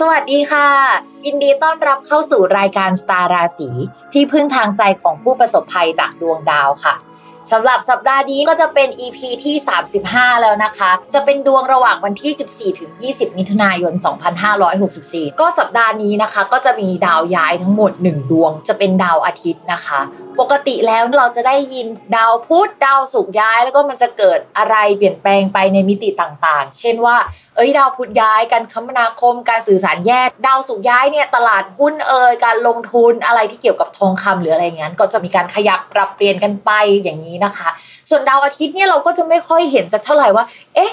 สวัสดีค่ะ ยินดีต้อนรับเข้าสู่รายการสตาร์ราศีที่พึ่งทางใจของผู้ประสบภัยจากดวงดาวค่ะสำหรับสัปดาห์นี้ก็จะเป็น EP ที่ 35 แล้วนะคะ จะเป็นดวงระหว่างวันที่ 14 ถึง 20 มิถุนายน 2564 ก็สัปดาห์นี้นะคะ ก็จะมีดาวย้ายทั้งหมด 1 ดวง จะเป็นดาวอาทิตย์นะคะ ปกติแล้วเราจะได้ยินดาวพุธดาวศุกร์ย้าย แล้วก็มันจะเกิดอะไรเปลี่ยนแปลงไปในมิติต่างๆ เช่นว่าเอ้ยดาวพุธย้ายการคมนาคมการสื่อสารแยกดาวสุกย้ายเนี่ยตลาดหุ้นเอ่ยการลงทุนอะไรที่เกี่ยวกับทองคำหรืออะไรอย่างนั้นก็จะมีการขยับปรับเปลี่ยนกันไปอย่างนี้นะคะ ส่วนดาวอาทิตย์เนี่ยเราก็จะไม่ค่อยเห็นสักเท่าไหร่ว่า เอ๊ะ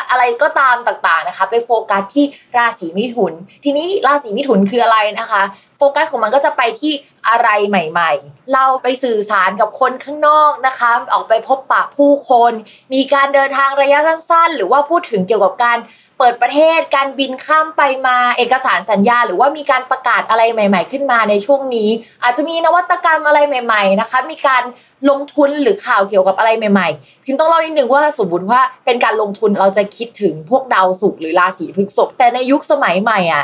อะไรก็ตามต่างๆนะคะ ไปโฟกัสที่ราศีมิถุน ทีนี้ราศีมิถุนคืออะไรนะคะ ฟกัสของมันก็จะไปที่อะไรใหม่ ๆ เราไปสื่อสารกับคนข้างนอกนะคะ ออกไปพบปะผู้คน มีการเดินทางระยะสั้นๆ หรือว่าพูดถึงเกี่ยวกับการเปิดประเทศ การบินข้ามไปมา เอกสารสัญญา หรือว่ามีการประกาศอะไรใหม่ ๆ ขึ้นมาในช่วงนี้ อาจจะมีนวัตกรรมอะไรใหม่ ๆ นะคะ มีการลงทุนหรือข่าวเกี่ยวกับอะไรใหม่ ๆ พิมพ์ต้องเล่านิดนึงว่าสมมติว่าเป็นการลงทุนเราจะคิดถึงพวกดาวศุกร์หรือราศีพฤษภแต่ในยุคสมัยใหม่อะ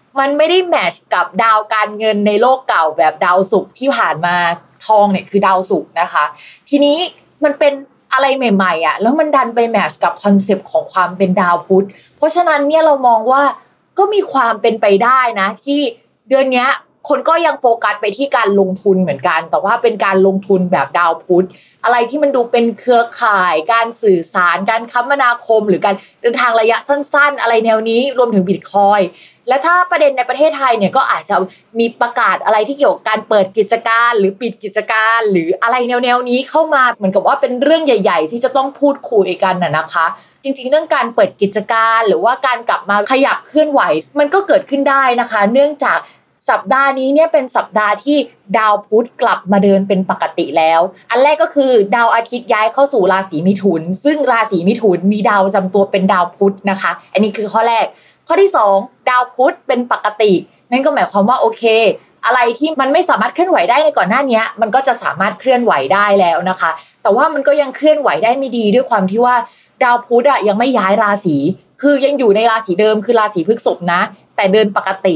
มันไม่ได้แมชกับดาวการเงินในโลกเก่าแบบดาวศุกร์ที่ผ่านมาทองเนี่ยคือดาวศุกร์นะคะ ทีนี้มันเป็นอะไรใหม่ๆอะแล้วมันดันไป match กับ concept ของความเป็นดาวพุธเพราะฉะนั้นเนี่ยเรามองว่าก็มีความเป็นไปได้นะ ที่เดือนนี้คนก็ยังโฟกัสไปที่การลงทุนเหมือนกัน แต่ว่าเป็นการลงทุนแบบดาวพุธ อะไรที่มันดูเป็นเครือข่าย การสื่อสาร การคมนาคม หรือการเดินทางระยะสั้น ๆ อะไรแนวนี้รวมถึงบิตคอยน์ และถ้าประเด็นในประเทศไทยเนี่ยก็อาจจะมีประกาศอะไรที่เกี่ยวกับการเปิดกิจการ หรือปิดกิจการ หรืออะไรแนวๆนี้เข้ามาเหมือนกับว่าเป็นเรื่องใหญ่ ๆ ที่จะต้องพูดคุยกันน่ะนะคะ จริง ๆ เรื่องการเปิดกิจการหรือว่าการกลับมาขยับเคลื่อนไหว มันก็เกิดขึ้นได้นะคะ เนื่องจากสัปดาห์นี้เนี่ยเป็นสัปดาห์ที่ดาวพุธกลับมาเดินเป็นปกติแล้ว อันแรกก็คือดาวอาทิตย์ย้ายเข้าสู่ราศีมิถุน ซึ่งราศีมิถุนมีดาวประจำตัวเป็นดาวพุธนะคะ อันนี้คือข้อแรก ข้อที่ 2 ดาวพุธเป็นปกติ นั่นก็หมายความว่าโอเค อะไรที่มันไม่สามารถเคลื่อนไหวได้ในก่อนหน้านี้มันก็จะสามารถเคลื่อนไหวได้แล้วนะคะ แต่ว่ามันก็ยังเคลื่อนไหวได้ไม่ดีด้วยความที่ว่าดาวพุธอะยังไม่ย้ายราศี คือยังอยู่ในราศีเดิมคือราศีพฤษภนะ แต่เดินปกติ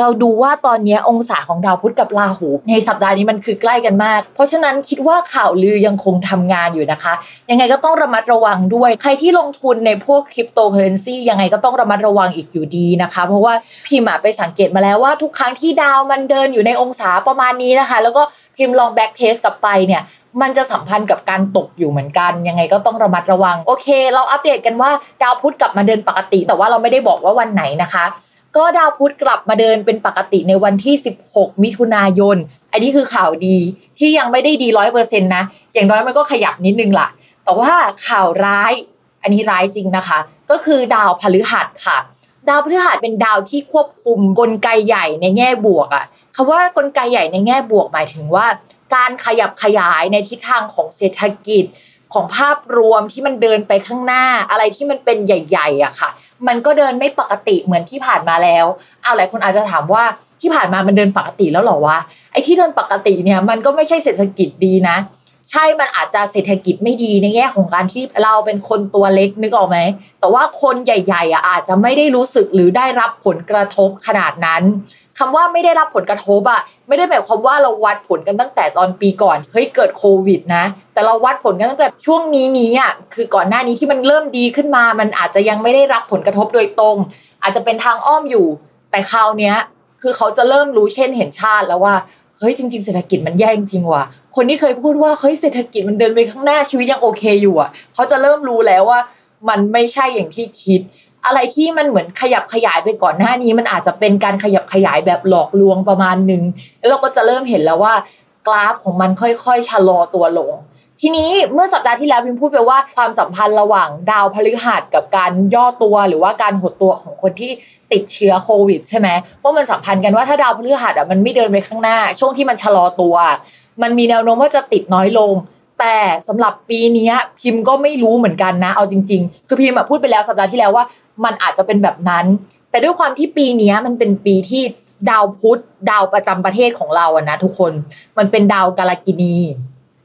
เราดูว่าตอนนี้องศาของดาวพุธกับราหู ในสัปดาห์นี้มันคือใกล้กันมาก เพราะฉะนั้นคิดว่าข่าวลือยังคงทำงานอยู่นะคะ ยังไงก็ต้องระมัดระวังด้วย ใครที่ลงทุนในพวกคริปโตเคอเรนซียังไงก็ต้องระมัดระวังอีกอยู่ดีนะคะ เพราะว่าพิมพ์ไปสังเกตมาแล้วว่าทุกครั้งที่ดาวมันเดินอยู่ในองศาประมาณนี้นะคะ แล้วก็พิมพ์ลอง backtest กลับไปเนี่ยมันจะสัมพันธ์กับการตกอยู่เหมือนกัน ยังไงก็ต้องระมัดระวัง โอเค เราอัปเดตกันว่าดาวพุธกลับมาเดินปกติ แต่ว่าเราไม่ได้บอกว่าวันไหนนะคะ ก็ดาวพุธกลับมาเดินเป็นปกติในวันที่ 16 มิถุนายน อันนี้คือข่าวดีที่ยังไม่ได้ดีร้อยเปอร์เซ็นต์นะ อย่างน้อยมันก็ขยับนิดนึงล่ะ แต่ว่าข่าวร้าย อันนี้ร้ายจริงนะคะ ก็คือดาวพฤหัสค่ะ ดาวพฤหัสเป็นดาวที่ควบคุมกลไกใหญ่ในแง่บวกอะคำว่ากลไกใหญ่ในแง่บวกหมายถึงว่า การขยับขยายในทิศทางของเศรษฐกิจของภาพรวมที่มันเดินไปข้างหน้าอะไรที่มันเป็นใหญ่ ๆอะค่ะ มันก็เดินไม่ปกติเหมือนที่ผ่านมาแล้ว เอาหลายคนอาจจะถามว่าที่ผ่านมามันเดินปกติแล้วหรอวะ ไอ้ที่เดินปกติเนี่ยมันก็ไม่ใช่เศรษฐกิจดีนะ ใช่ มันอาจจะเศรษฐกิจไม่ดีในแง่ของการที่เราเป็นคนตัวเล็กนึกออกไหม แต่ว่าคนใหญ่ๆอะอาจจะไม่ได้รู้สึกหรือได้รับผลกระทบขนาดนั้น คำว่าไม่ได้รับผลกระทบอะไม่ได้หมายความว่าเราวัดผลกันตั้งแต่ตอนปีก่อนเฮ้ยเกิดโควิดนะ แต่เราวัดผลกันตั้งแต่ช่วงนี้นี้อะคือก่อนหน้านี้ที่มันเริ่มดีขึ้นมา มันอาจจะยังไม่ได้รับผลกระทบโดยตรง อาจจะเป็นทางอ้อมอยู่ แต่คราวเนี้ยคือเขาจะเริ่มรู้เช่นเห็นชาติแล้วว่าเฮ้ยจริง ๆ เศรษฐกิจมันแย่จริงว่ะคนที่เคยพูดว่าเฮ้ยเศรษฐกิจมันเดินไปข้างหน้าชีวิตยังโอเคอยู่อะเขาจะเริ่มรู้แล้วว่า มันไม่ใช่อย่างที่คิด อะไรที่มันเหมือนขยับขยายไปก่อนหน้านี้ มันอาจจะเป็นการขยับขยายแบบหลอกลวงประมาณหนึ่งแล้วเราก็จะเริ่มเห็นแล้วว่ากราฟของมันค่อยๆชะลอตัวลง ทีนี้เมื่อสัปดาห์ที่แล้วพิมพูดไปว่าความสัมพันธ์ระหว่างดาวพฤหัสกับการย่อตัวหรือว่าการหดตัวของคนที่ติดเชื้อโควิด ใช่ไหมว่ามันสัมพันธ์กันว่าถ้าดาวพฤหัสอะมันไม่เดินไปข้างหน้า ช่วงที่มันชะลอตัว มันมีแนวโน้มว่าจะติดน้อยลง แต่สำหรับปีนี้พิมพ์ก็ไม่รู้เหมือนกันนะ เอาจริง ๆ คือพิมพ์พูดไปแล้วสัปดาห์ที่แล้วว่า มันอาจจะเป็นแบบนั้น แต่ด้วยความที่ปีนี้มันเป็นปีที่ดาวพุธดาวประจำประเทศของเราอะนะทุกคน มันเป็นดาวกาลกินี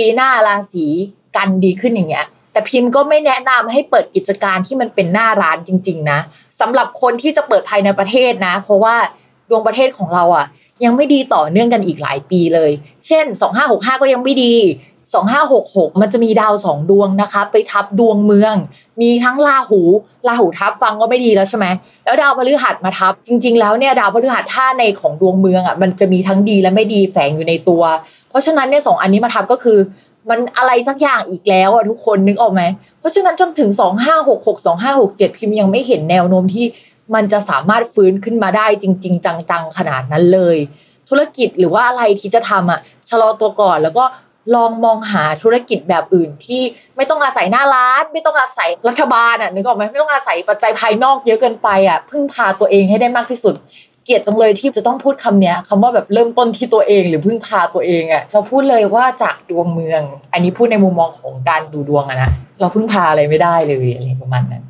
ปีหน้าราศีกันดีขึ้นอย่างเงี้ยแต่พิมพ์ก็ไม่แนะนำให้เปิดกิจการที่มันเป็นหน้าร้านจริง ๆ นะสำหรับคนที่จะเปิดภายในประเทศนะ เพราะว่าดวงประเทศของเราอะ ยังไม่ดีต่อเนื่องกันอีกหลายปีเลย เช่น 2565 ก็ยังไม่ดี 2566 มันจะมีดาวสองดวงนะคะ ไปทับดวงเมือง มีทั้งราหูราหูทับฟังก็ไม่ดีแล้วใช่ไหมแล้วดาวพฤหัสมาทับ จริง ๆ แล้วเนี่ยดาวพฤหัสท่าในของดวงเมืองอะมันจะมีทั้งดีและไม่ดีแฝงอยู่ในตัว เพราะฉะนั้นเนี่ยสองอันนี้มาทับก็คือ มันอะไรสักอย่างอีกแล้วอะทุกคนนึกออกไหมเพราะฉะนั้นจนถึง 2566 2567 พิมพ์ยังไม่เห็นแนวโน้มที่มันจะสามารถฟื้นขึ้นมาได้จริง ๆ จังๆขนาดนั้นเลย ธุรกิจหรือว่าอะไรที่จะทำอะชะลอตัวก่อนแล้วก็ ลองมองหาธุรกิจแบบอื่นที่ไม่ต้องอาศัยหน้าร้าน ไม่ต้องอาศัยรัฐบาลอะนึกออกไหมไม่ต้องอาศัยปัจจัยภายนอกเยอะเกินไปอะพึ่งพาตัวเองให้ได้มากที่สุด เกลียดจังเลยที่จะต้องพูดคำนี้คำว่าแบบเริ่มต้นที่ตัวเองหรือพึ่งพาตัวเองอะเราพูดเลยว่าจากดวงเมือง อันนี้พูดในมุมมองของการดูดวงอะนะเราพึ่งพาอะไรไม่ได้เลยอะไรประมาณนั้น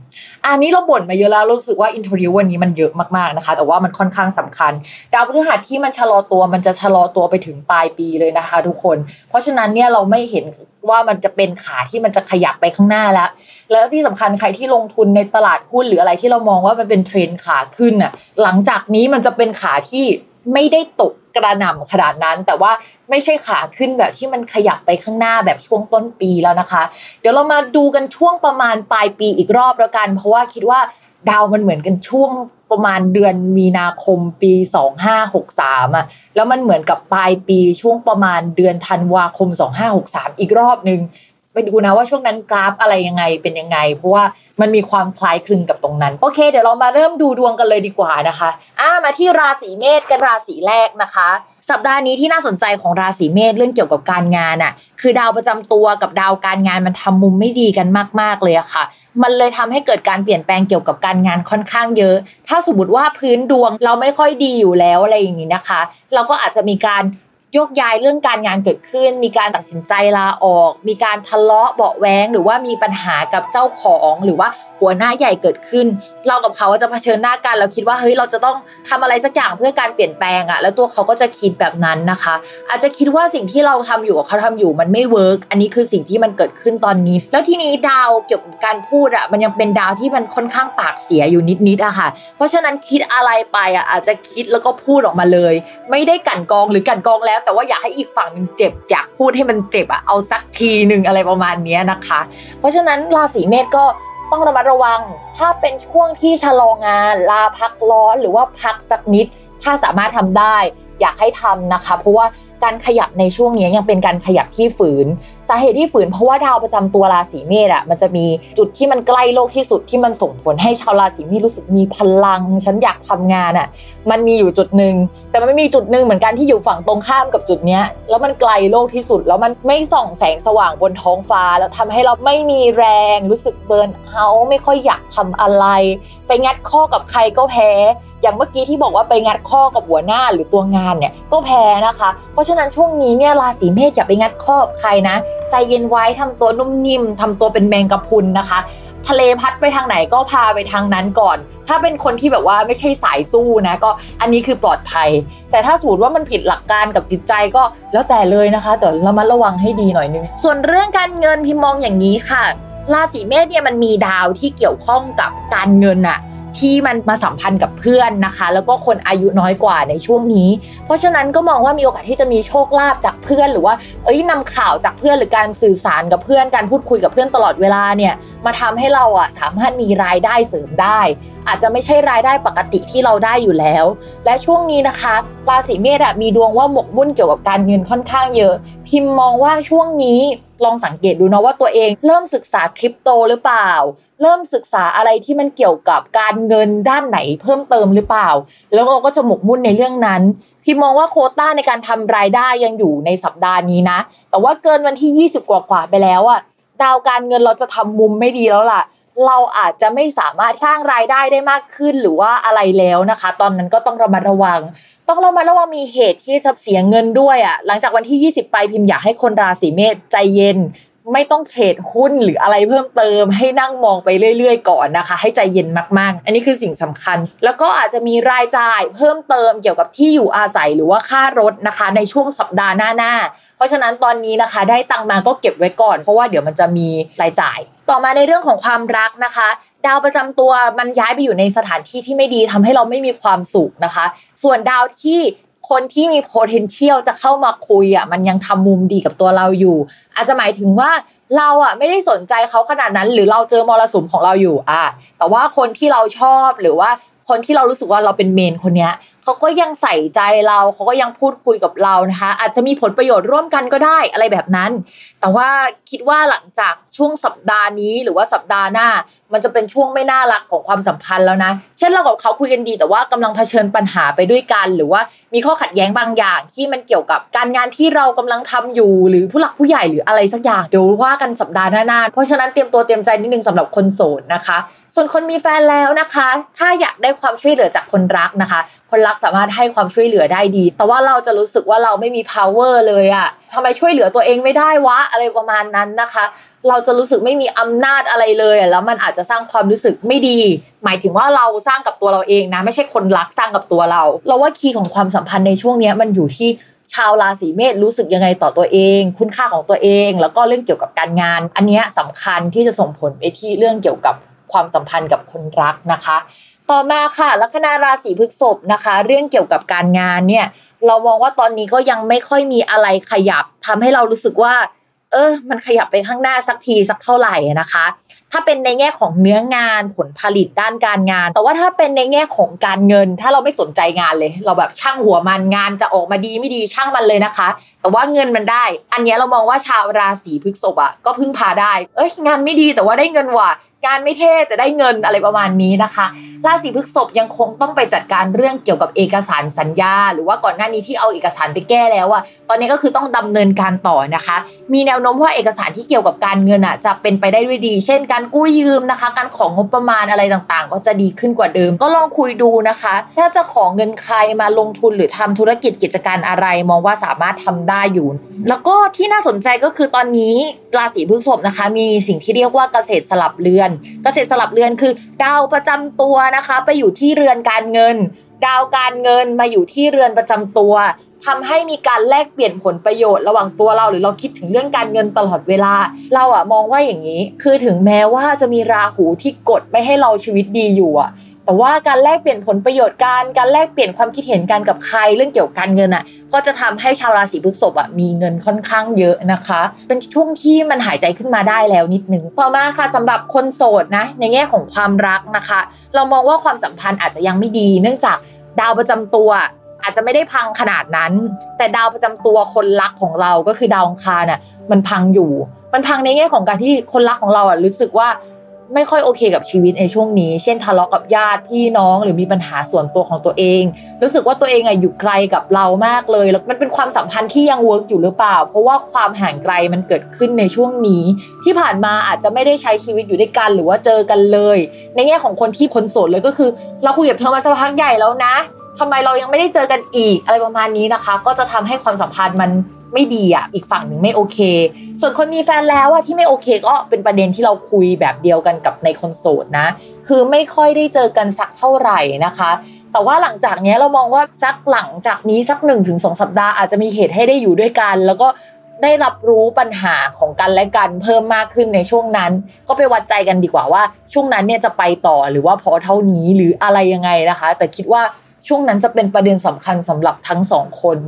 อันนี้เราบ่นมาเยอะแล้วรู้สึกว่า introduce วันนี้มันเยอะมากๆนะคะ แต่ว่ามันค่อนข้างสำคัญ ดาวพฤหัสที่มันชะลอตัวมันจะชะลอตัวไปถึงปลายปีเลยนะคะ ทุกคน เพราะฉะนั้นเนี่ยเราไม่เห็นว่ามันจะเป็นขาที่มันจะขยับไปข้างหน้าแล้ว แล้วที่สำคัญใครที่ลงทุนในตลาดหุ้นหรืออะไรที่เรามองว่ามันเป็นเทรนด์ขาขึ้นอะหลังจากนี้มันจะเป็นขาที่ไม่ได้ตก กระหน่ำขนาดนั้น แต่ว่าไม่ใช่ขาขึ้นแบบที่มันขยับไปข้างหน้าแบบช่วงต้นปีแล้วนะคะ เดี๋ยวเรามาดูกันช่วงประมาณปลายปีอีกรอบแล้วกัน เพราะว่าคิดว่าดาวมันเหมือนกันช่วงประมาณเดือนมีนาคมปี 2563อะแล้วมันเหมือนกับปลายปีช่วงประมาณเดือนธันวาคม 2563 อีกรอบหนึ่ง ไปดูนะว่าช่วงนั้นกราฟอะไรยังไงเป็นยังไง เพราะว่ามันมีความคล้ายคลึงกับตรงนั้น โอเค เดี๋ยวเรามาเริ่มดูดวงกันเลยดีกว่านะคะอ่ามาที่ราศีเมษกันราศีแรกนะคะ สัปดาห์นี้ที่น่าสนใจของราศีเมษเรื่องเกี่ยวกับการงานอะคือดาวประจำตัวกับดาวการงานมันทำมุมไม่ดีกันมาก ๆเลยอะค่ะ มันเลยทำให้เกิดการเปลี่ยนแปลงเกี่ยวกับการงานค่อนข้างเยอะ ถ้าสมมติว่าพื้นดวงเราไม่ค่อยดีอยู่แล้วอะไรอย่างนี้นะคะ เราก็อาจจะมีการ ยกย้ายเรื่องการงานเกิดขึ้น มีการตัดสินใจลาออก มีการทะเลาะเบาแวงหรือว่ามีปัญหากับเจ้าของหรือว่า หัวหน้าใหญ่เกิดขึ้น เรากับเขาจะเผชิญหน้ากันเราคิดว่าเฮ้ยเราจะต้องทำอะไรสักอย่างเพื่อการเปลี่ยนแปลงอะแล้วตัวเขาก็จะคิดแบบนั้นนะคะ อาจจะคิดว่าสิ่งที่เราทำอยู่กับเขาทำอยู่มันไม่เวิร์กอันนี้คือสิ่งที่มันเกิดขึ้นตอนนี้ แล้วทีนี้ดาวเกี่ยวกับการพูดอะมันยังเป็นดาวที่มันค่อนข้างปากเสียอยู่นิดๆอะค่ะ เพราะฉะนั้นคิดอะไรไปอะอาจจะคิดแล้วก็พูดออกมาเลย ไม่ได้กั่นกรองหรือกั่นกรองแล้ว แต่ว่าอยากให้อีกฝั่งหนึ่งเจ็บอยากพูดให้มันเจ็บอะเอาสักทีหนึ่งอะไรประมาณนี้นะคะ เพราะฉะนั้นราศีเมษก็ ต้องระมัดระวัง ถ้าเป็นช่วงที่ชะลองาน ลาพักร้อนหรือว่าพักสักนิด ถ้าสามารถทำได้ อยากให้ทำนะคะ เพราะว่าการขยับในช่วงนี้ยังเป็นการขยับที่ฝืนสาเหตุที่ฝืนเพราะว่าดาวประจำตัวราศีเมษอะมันจะมีจุดที่มันใกล้โลกที่สุดที่มันส่งผลให้ชาวราศีเมษรู้สึกมีพลัง ฉันอยากทำงานอะมันมีอยู่จุดหนึ่งแต่มันไม่มีจุดหนึ่งเหมือนกันที่อยู่ฝั่งตรงข้ามกับจุดเนี้ยแล้วมันไกลโลกที่สุด แล้วมันไม่ส่องแสงสว่างบนท้องฟ้า แล้วทำให้เราไม่มีแรงรู้สึกเบิร์นเอาไม่ค่อยอยากทำอะไร ไปงัดข้อกับใครก็แพ้ อย่างเมื่อกี้ที่บอกว่าไปงัดข้อกับหัวหน้าหรือตัวงานเนี่ยก็แพ้นะคะ เพราะฉะนั้นช่วงนี้เนี่ยราศีเมษอย่าไปงัดข้อกับใครนะใจเย็นไว้ทำตัวนุ่มนิ่มทำตัวเป็นแมงกะพุนนะคะ ทะเลพัดไปทางไหนก็พาไปทางนั้นก่อน ถ้าเป็นคนที่แบบว่าไม่ใช่สายสู้นะก็อันนี้คือปลอดภัย แต่ถ้าสมมติว่ามันผิดหลักการกับจิตใจก็แล้วแต่เลยนะคะแต่เรามาระวังให้ดีหน่อยนึง ส่วนเรื่องการเงินพิมมองอย่างนี้ค่ะราศีเมษเนี่ยมันมีดาวที่เกี่ยวข้องกับการเงินอะ ที่มันมาสัมพันธ์กับเพื่อนนะคะ แล้วก็คนอายุน้อยกว่าในช่วงนี้ เพราะฉะนั้นก็มองว่ามีโอกาสที่จะมีโชคลาภจากเพื่อน หรือว่าเอ้ยนำข่าวจากเพื่อนหรือการสื่อสารกับเพื่อนการพูดคุยกับเพื่อนตลอดเวลาเนี่ยมาทำให้เราอะสามารถมีรายได้เสริมได้ อาจจะไม่ใช่รายได้ปกติที่เราได้อยู่แล้ว และช่วงนี้นะคะราศีเมษมีดวงว่าหมกมุ่นเกี่ยวกับการเงินค่อนข้างเยอะ พิมพ์มองว่าช่วงนี้ลองสังเกตดูนะว่าตัวเองเริ่มศึกษาคริปโตหรือเปล่า เริ่มศึกษาอะไรที่มันเกี่ยวกับการเงินด้านไหนเพิ่มเติมหรือเปล่า แล้วเราก็จะหมกมุ่นในเรื่องนั้น พี่มองว่าโคต้าในการทำรายได้ยังอยู่ในสัปดาห์นี้นะ แต่ว่าเกินวันที่ 20 กว่ากว่าๆไปแล้วอะดาวการเงินเราจะทำมุมไม่ดีแล้วล่ะ เราอาจจะไม่สามารถสร้างรายได้ได้มากขึ้นหรือว่าอะไรแล้วนะคะ ตอนนั้นก็ต้องระมัดระวัง ต้องระมัดระวังมีเหตุที่จะเสียเงินด้วยอะหลังจากวันที่ 20 ไปพิมพ์อยากให้คนราศีเมษใจเย็น ไม่ต้องเทรดหุ้นหรืออะไรเพิ่มเติม ให้นั่งมองไปเรื่อย ๆ ก่อนนะคะ ให้ใจเย็นมากๆ อันนี้คือสิ่งสำคัญ แล้วก็อาจจะมีรายจ่ายเพิ่มเติมเกี่ยวกับที่อยู่อาศัยหรือว่าค่ารถนะคะ ในช่วงสัปดาห์หน้าๆเพราะฉะนั้นตอนนี้นะคะ ได้ตังมาก็เก็บไว้ก่อน เพราะว่าเดี๋ยวมันจะมีรายจ่าย ต่อมาในเรื่องของความรักนะคะ ดาวประจำตัวมันย้ายไปอยู่ในสถานที่ที่ไม่ดีทำให้เราไม่มีความสุขนะคะ ส่วนดาวที่ คนที่มี potential จะเข้ามาคุยอะมันยังทำมุมดีกับตัวเราอยู่ อาจจะหมายถึงว่าเราอะไม่ได้สนใจเขาขนาดนั้น หรือเราเจอมรสุมของเราอยู่อะแต่ว่าคนที่เราชอบหรือว่าคนที่เรารู้สึกว่าเราเป็นเมนคนเนี้ยเขาก็ยังใส่ใจเราเขาก็ยังพูดคุยกับเรานะคะ อาจจะมีผลประโยชน์ร่วมกันก็ได้อะไรแบบนั้น แต่ว่าคิดว่าหลังจากช่วงสัปดาห์นี้หรือว่าสัปดาห์หน้า มันจะเป็นช่วงไม่น่ารักของความสัมพันธ์แล้วนะ เช่นเรากับเขาคุยกันดี แต่ว่ากำลังเผชิญปัญหาไปด้วยกัน หรือว่ามีข้อขัดแย้งบางอย่าง ที่มันเกี่ยวกับการงานที่เรากำลังทำอยู่ หรือผู้หลักผู้ใหญ่หรืออะไรสักอย่างเดี๋ยวว่ากันสัปดาห์หน้าๆเพราะฉะนั้นเตรียมตัวเตรียมใจนิดนึงสำหรับคนโสดนะคะ ส่วนคนมีแฟนแล้วนะคะ ถ้าอยากได้ความช่วยเหลือจากคนรักนะคะ คนรักสามารถให้ความช่วยเหลือได้ดี แต่ว่าเราจะรู้สึกว่าเราไม่มี power เลยอะทำไมช่วยเหลือตัวเองไม่ได้วะอะไรประมาณนั้นนะคะ เราจะรู้สึกไม่มีอำนาจอะไรเลยแล้วมันอาจจะสร้างความรู้สึกไม่ดี หมายถึงว่าเราสร้างกับตัวเราเองนะ ไม่ใช่คนรักสร้างกับตัวเรา เราว่าคีย์ของความสัมพันธ์ในช่วงนี้มันอยู่ที่ชาวราศีเมษรู้สึกยังไงต่อตัวเอง คุณค่าของตัวเอง แล้วก็เรื่องเกี่ยวกับการงาน อันนี้สำคัญที่จะส่งผลไปที่เรื่องเกี่ยวกับความสัมพันธ์กับคนรักนะคะ ต่อมาค่ะลัคนาราศีพฤษภนะคะ เรื่องเกี่ยวกับการงานเนี่ยเรามองว่าตอนนี้ก็ยังไม่ค่อยมีอะไรขยับทำให้เรารู้สึกว่า เออ มันขยับไปข้างหน้าสักทีสักเท่าไหร่นะคะ ถ้าเป็นในแง่ของเนื้องานผลผลิตด้านการงาน แต่ว่าถ้าเป็นในแง่ของการเงิน ถ้าเราไม่สนใจงานเลย เราแบบช่างหัวมันงานจะออกมาดีไม่ดีช่างมันเลยนะคะ แต่ว่าเงินมันได้ อันนี้เรามองว่าชาวราศีพฤษภอะก็พึ่งพาได้ เอ้ยงานไม่ดีแต่ว่าได้เงินว่ะ งานไม่เท่แต่ได้เงินอะไรประมาณนี้นะคะราศีพฤษภยังคงต้องไปจัดการเรื่องเกี่ยวกับเอกสารสัญญา หรือว่าก่อนหน้านี้ที่เอาเอกสารไปแก้แล้วอะตอนนี้ก็คือต้องดำเนินการต่อนะคะ มีแนวโน้มว่าเอกสารที่เกี่ยวกับการเงินอะจะเป็นไปได้ด้วยดี เช่น การกู้ยืมนะคะ การของงบประมาณอะไรต่างๆ ก็จะดีขึ้นกว่าเดิม ก็ลองคุยดูนะคะ ถ้าจะขอเงินใครมาลงทุนหรือทำธุรกิจกิจการอะไร มองว่าสามารถทำได้อยู่ แล้วก็ที่น่าสนใจก็คือตอนนี้ราศีพฤษภนะคะ มีสิ่งที่เรียกว่าเกษตรสลับเรือนเกษตรสลับเรือนคือดาวประจำตัวนะคะ ไปอยู่ที่เรือนการเงิน ดาวการเงินมาอยู่ที่เรือนประจำตัวทำให้มีการแลกเปลี่ยนผลประโยชน์ระหว่างตัวเราหรือเราคิดถึงเรื่องการเงินตลอดเวลา เราอะมองว่าอย่างนี้ คือถึงแม้ว่าจะมีราหูที่กดไม่ให้เราชีวิตดีอยู่อะ แต่ว่าการแลกเปลี่ยนผลประโยชน์การการแลกเปลี่ยนความคิดเห็นกันกับใครเรื่องเกี่ยวกับการเงินอะ ก็จะทำให้ชาวราศีพฤษภอะมีเงินค่อนข้างเยอะนะคะ เป็นช่วงที่มันหายใจขึ้นมาได้แล้วนิดนึงต่อมาค่ะสำหรับคนโสดนะในแง่ของความรักนะคะ เรามองว่าความสัมพันธ์อาจจะยังไม่ดี เนื่องจากดาวประจำตัวอาจจะไม่ได้พังขนาดนั้น แต่ดาวประจำตัวคนรักของเราก็คือดาวองคารน่ะมันพังอยู่ มันพังในแง่ของการที่คนรักของเราอะรู้สึกว่า ไม่ค่อยโอเคกับชีวิตในช่วงนี้ เช่นทะเลาะกับญาติพี่น้องหรือมีปัญหาส่วนตัวของตัวเอง รู้สึกว่าตัวเองอะอยู่ไกลกับเรามากเลย แล้วมันเป็นความสัมพันธ์ที่ยัง work อยู่หรือเปล่า เพราะว่าความห่างไกลมันเกิดขึ้นในช่วงนี้ ที่ผ่านมาอาจจะไม่ได้ใช้ชีวิตอยู่ด้วยกันหรือว่าเจอกันเลย ในแง่ของคนที่คนโสดเลยก็คือ เราคุยกับเธอมาสักพักใหญ่แล้วนะ ทำไมเรายังไม่ได้เจอกันอีกอะไรประมาณนี้นะคะ ก็จะทำให้ความสัมพันธ์มันไม่ดีอะอีกฝั่งหนึ่งไม่โอเค ส่วนคนมีแฟนแล้วอะที่ไม่โอเค ก็เป็นประเด็นที่เราคุยแบบเดียวกันกับในคนโสดนะ คือไม่ค่อยได้เจอกันสักเท่าไหร่นะคะ แต่ว่าหลังจากนี้เรามองว่าสักหลังจากนี้สักหนึ่งถึงสองสัปดาห์อาจจะมีเหตุให้ได้อยู่ด้วยกัน แล้วก็ได้รับรู้ปัญหาของกันและกันเพิ่มมากขึ้นในช่วงนั้น ก็ไปวัดใจกันดีกว่าว่า ช่วงนั้นเนี่ยจะไปต่อหรือว่าพอเท่านี้หรืออะไรยังไงนะคะ แต่คิดว่า ช่วงนั้นจะเป็นประเด็นสำคัญสำหรับทั้งสองคน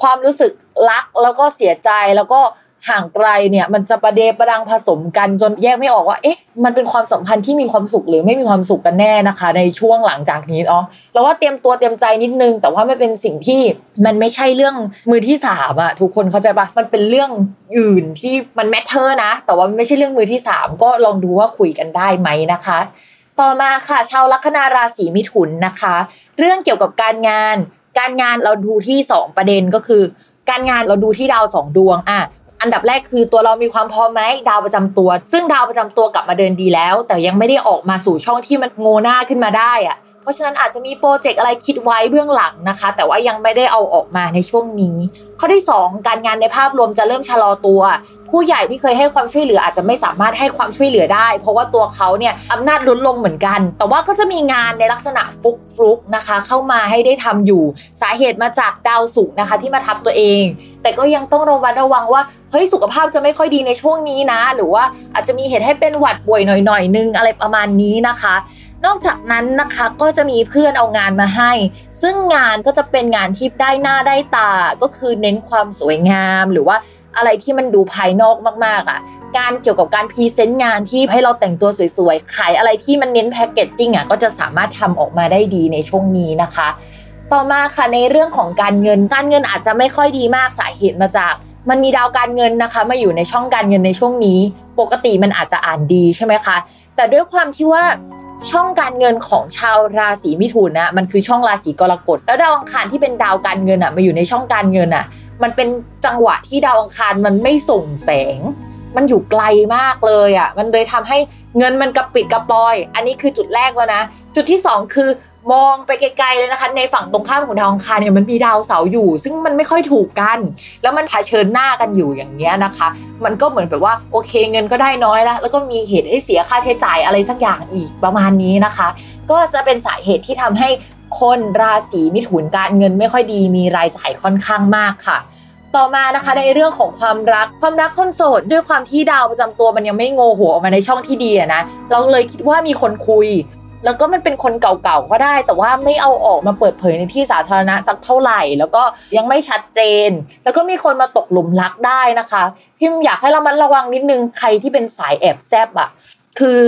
ความรู้สึกรักแล้วก็เสียใจแล้วก็ห่างไกลเนี่ยมันจะประเดประดังผสมกันจนแยกไม่ออกว่าเอ๊ะมันเป็นความสัมพันธ์ที่มีความสุขหรือไม่มีความสุขกันแน่นะคะ ในช่วงหลังจากนี้เนาะเราว่าเตรียมตัวเตรียมใจนิดนึง แต่ว่าไม่เป็นสิ่งที่มันไม่ใช่เรื่องมือที่สามอะทุกคนเข้าใจปะมันเป็นเรื่องอื่นที่มันแมทเทอร์นะ แต่ว่าไม่ใช่เรื่องมือที่สามก็ลองดูว่าคุยกันได้ไหมนะคะ ต่อมาค่ะ ชาวลัคนาราศีมิถุนนะคะ เรื่องเกี่ยวกับการงาน การงานเราดูที่ 2 ประเด็นก็คือ การงานเราดูที่ดาวสองดวงอะอันดับแรกคือตัวเรามีความพร้อมไหมดาวประจำตัว ซึ่งดาวประจำตัวกลับมาเดินดีแล้ว แต่ยังไม่ได้ออกมาสู่ช่องที่มันโงหน้าขึ้นมาได้อะ เพราะฉะนั้นอาจจะมีโปรเจกต์อะไรคิดไว้เบื้องหลังนะคะ แต่ว่ายังไม่ได้เอาออกมาในช่วงนี้ ข้อที่ 2 การงานในภาพรวมจะเริ่มชะลอตัว ผู้ใหญ่ที่เคยให้ความช่วยเหลืออาจจะไม่สามารถให้ความช่วยเหลือได้ เพราะว่าตัวเขาเนี่ยอำนาจลดลงเหมือนกัน แต่ว่าก็จะมีงานในลักษณะฟุกฟุกนะคะ เข้ามาให้ได้ทำอยู่ สาเหตุมาจากดาวศุกร์นะคะ ที่มาทับตัวเอง แต่ก็ยังต้องระมัดระวังว่าเฮ้ยสุขภาพจะไม่ค่อยดีในช่วงนี้นะ หรือว่าอาจจะมีเหตุให้เป็นหวัดป่วยหน่อยๆนึงอะไรประมาณนี้นะคะ นอกจากนั้นนะคะก็จะมีเพื่อนเอางานมาให้ ซึ่งงานก็จะเป็นงานที่ได้หน้าได้ตาก็คือเน้นความสวยงาม หรือว่าอะไรที่มันดูภายนอกมากๆอะการเกี่ยวกับการ present งานที่ให้เราแต่งตัวสวยๆ ขายอะไรที่มันเน้น packaging อะก็จะสามารถทำออกมาได้ดีในช่วงนี้นะคะ ต่อมาค่ะในเรื่องของการเงิน การเงินอาจจะไม่ค่อยดีมากสาเหตุมาจาก มันมีดาวการเงินนะคะ มาอยู่ในช่องการเงินในช่วงนี้ ปกติมันอาจจะอ่านดีใช่ไหมคะ แต่ด้วยความที่ว่าช่องการเงินของชาวราศีมิถุนนะมันคือช่องราศีกรกฎแล้วดาวอังคารที่เป็นดาวการเงินอะมาอยู่ในช่องการเงินอะ มันเป็นจังหวะที่ดาวอังคารมันไม่ส่งแสง มันอยู่ไกลมากเลยอะมันเลยทำให้เงินมันกระปิดกระปอย อันนี้คือจุดแรกแล้วนะ จุดที่สองคือ มองไปไกลๆเลยนะคะ ในฝั่งตรงข้ามของดาวอังคารเนี่ยมันมีดาวเสาอยู่ ซึ่งมันไม่ค่อยถูกกัน แล้วมันเผชิญหน้ากันอยู่อย่างเงี้ยนะคะ มันก็เหมือนแบบว่าโอเคเงินก็ได้น้อยแล้ว แล้วก็มีเหตุให้เสียค่าใช้จ่ายอะไรสักอย่างอีกประมาณนี้นะคะ ก็จะเป็นสาเหตุที่ทำให้คนราศีมิถุนการเงินไม่ค่อยดีมีรายจ่ายค่อนข้างมากค่ะต่อมานะคะในเรื่องของความรักความรักคนโสดด้วยความที่ดาวประจำตัวมันยังไม่โงหัวออกมาในช่องที่ดีนะเราเลยคิดว่ามีคนคุย แล้วก็มันเป็นคนเก่าๆก็ได้ แต่ว่าไม่เอาออกมาเปิดเผยในที่สาธารณะสักเท่าไหร่ แล้วก็ยังไม่ชัดเจน แล้วก็มีคนมาตกหลุมรักได้นะคะพิมอยากให้เรามันระวังนิดนึงใครที่เป็นสายแอบแซบอะคือ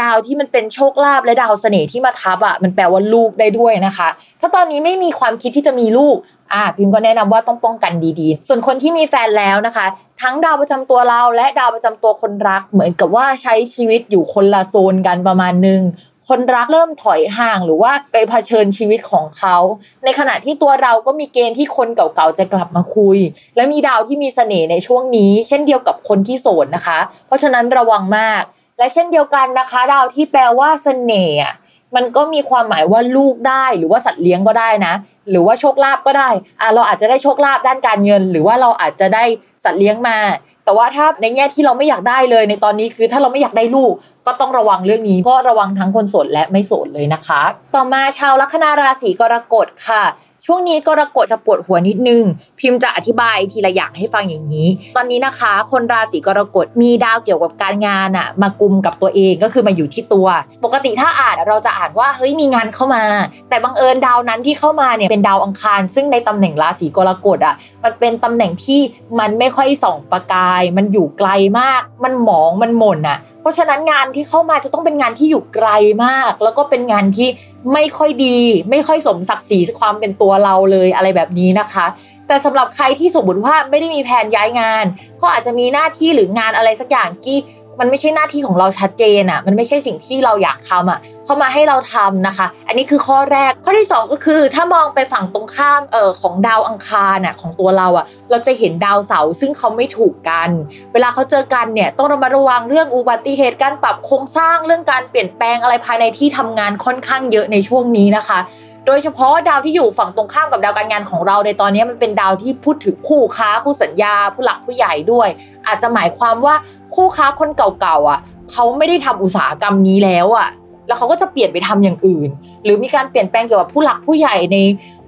ดาวที่มันเป็นโชคลาภและดาวเสน่ห์ที่มาทับอะมันแปลว่าลูกได้ด้วยนะคะ ถ้าตอนนี้ไม่มีความคิดที่จะมีลูกอ่าพิมก็แนะนำว่าต้องป้องกันดีๆ ส่วนคนที่มีแฟนแล้วนะคะ ทั้งดาวประจำตัวเราและดาวประจำตัวคนรัก เหมือนกับว่าใช้ชีวิตอยู่คนละโซนกันประมาณนึง คนรักเริ่มถอยห่างหรือว่าไปเผชิญชีวิตของเขา ในขณะที่ตัวเราก็มีเกณฑ์ที่คนเก่าๆจะกลับมาคุย และมีดาวที่มีเสน่ห์ในช่วงนี้ เช่นเดียวกับคนที่โสดนะคะ เพราะฉะนั้นระวังมาก และเช่นเดียวกันนะคะ ดาวที่แปลว่าเสน่ห์อะมันก็มีความหมายว่าลูกได้หรือว่าสัตว์เลี้ยงก็ได้นะ หรือว่าโชคลาภก็ได้อะเราอาจจะได้โชคลาภด้านการเงิน หรือว่าเราอาจจะได้สัตว์เลี้ยงมาแต่ว่าถ้าในแง่ที่เราไม่อยากได้เลยในตอนนี้คือถ้าเราไม่อยากได้ลูก ก็ต้องระวังเรื่องนี้ก็ระวังทั้งคนโสดและไม่โสดเลยนะคะ ต่อมาชาวลัคนาราศีกรกฎค่ะช่วงนี้กรกฎจะปวดหัวนิดนึง พิมพ์จะอธิบายทีละอย่างให้ฟังอย่างนี้ ตอนนี้นะคะ คนราศีกรกฎมีดาวเกี่ยวกับการงานอะมากุมกับตัวเองก็คือมาอยู่ที่ตัว ปกติถ้าอ่านเราจะอ่านว่าเฮ้ยมีงานเข้ามา แต่บังเอิญดาวนั้นที่เข้ามาเนี่ยเป็นดาวอังคาร ซึ่งในตำแหน่งราศีกรกฎอะมันเป็นตำแหน่งที่มันไม่ค่อยส่องประกาย มันอยู่ไกลมาก มันหมองมันหม่นอะ เพราะฉะนั้นงานที่เข้ามาจะต้องเป็นงานที่อยู่ไกลมาก แล้วก็เป็นงานที่ไม่ค่อยดี ไม่ค่อยสมศักดิ์ศรีความเป็นตัวเราเลยอะไรแบบนี้นะคะ แต่สำหรับใครที่สมมติว่าไม่ได้มีแผนย้ายงาน ก็อาจจะมีหน้าที่หรืองานอะไรสักอย่างที่ มันไม่ใช่หน้าที่ของเราชัดเจนอะ มันไม่ใช่สิ่งที่เราอยากทำอะเขามาให้เราทำนะคะ อันนี้คือข้อแรก ข้อที่ 2 ก็คือ ถ้ามองไปฝั่งตรงข้ามเอ่อของดาวอังคารน่ะของตัวเราอะ เราจะเห็นดาวเสาร์ซึ่งเขาไม่ถูกกัน เวลาเขาเจอกันเนี่ยต้องระมัดระวังเรื่องอุบัติเหตุการปรับโครงสร้างเรื่องการเปลี่ยนแปลงอะไรภายในที่ทำงานค่อนข้างเยอะในช่วงนี้นะคะโดยเฉพาะดาวที่อยู่ฝั่งตรงข้ามกับดาวการงานของเราในตอนนี้มันเป็นดาวที่พูดถึงคู่ค้าคู่สัญญา ผู้หลักผู้ใหญ่ด้วย อาจจะหมายความว่า คู่ค้าคนเก่าๆอะเขาไม่ได้ทำอุตสาหกรรมนี้แล้วอะแล้วเขาก็จะเปลี่ยนไปทำอย่างอื่น หรือมีการเปลี่ยนแปลงเกี่ยวกับผู้หลักผู้ใหญ่ใน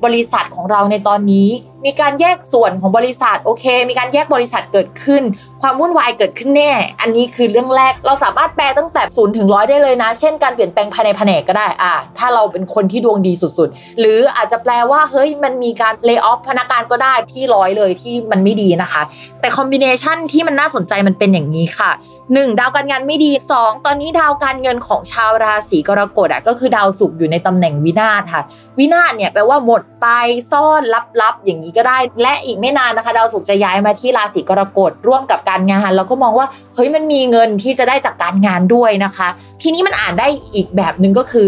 บริษัทของเราในตอนนี้ มีการแยกส่วนของบริษัทโอเค มีการแยกบริษัทเกิดขึ้น ความวุ่นวายเกิดขึ้นแน่ อันนี้คือเรื่องแรกเราสามารถแปลตั้งแต่ศูนย์ถึงร้อยได้เลยนะ เช่นการเปลี่ยนแปลงภายในแผนกก็ได้อ่าถ้าเราเป็นคนที่ดวงดีสุดๆ หรืออาจจะแปลว่าเฮ้ยมันมีการเลิกออฟพนักงานก็ได้ที่ร้อยเลยที่มันไม่ดีนะคะ แต่คอมบิเนชันที่มันน่าสนใจมันเป็นอย่างนี้ค่ะ 1. ดาวการงานไม่ดี 2. ตอนนี้ดาวการเงินของชาวราศีกรกฎอะก็คือดาวศุกร์อยู่ในตำแหน่งวินาศค่ะ วินาศเนี่ยแปลว่าหมดไปซ่อนลับๆ อย่างนี้ก็ได้ และอีกไม่นานนะคะ ดาวศุกร์จะย้ายมาที่ราศีกรกฎร่วมกับการงานแล้วก็มองว่าเฮ้ยมันมีเงินที่จะได้จากการงานด้วยนะคะ ทีนี้มันอ่านได้อีกแบบหนึ่งก็คือ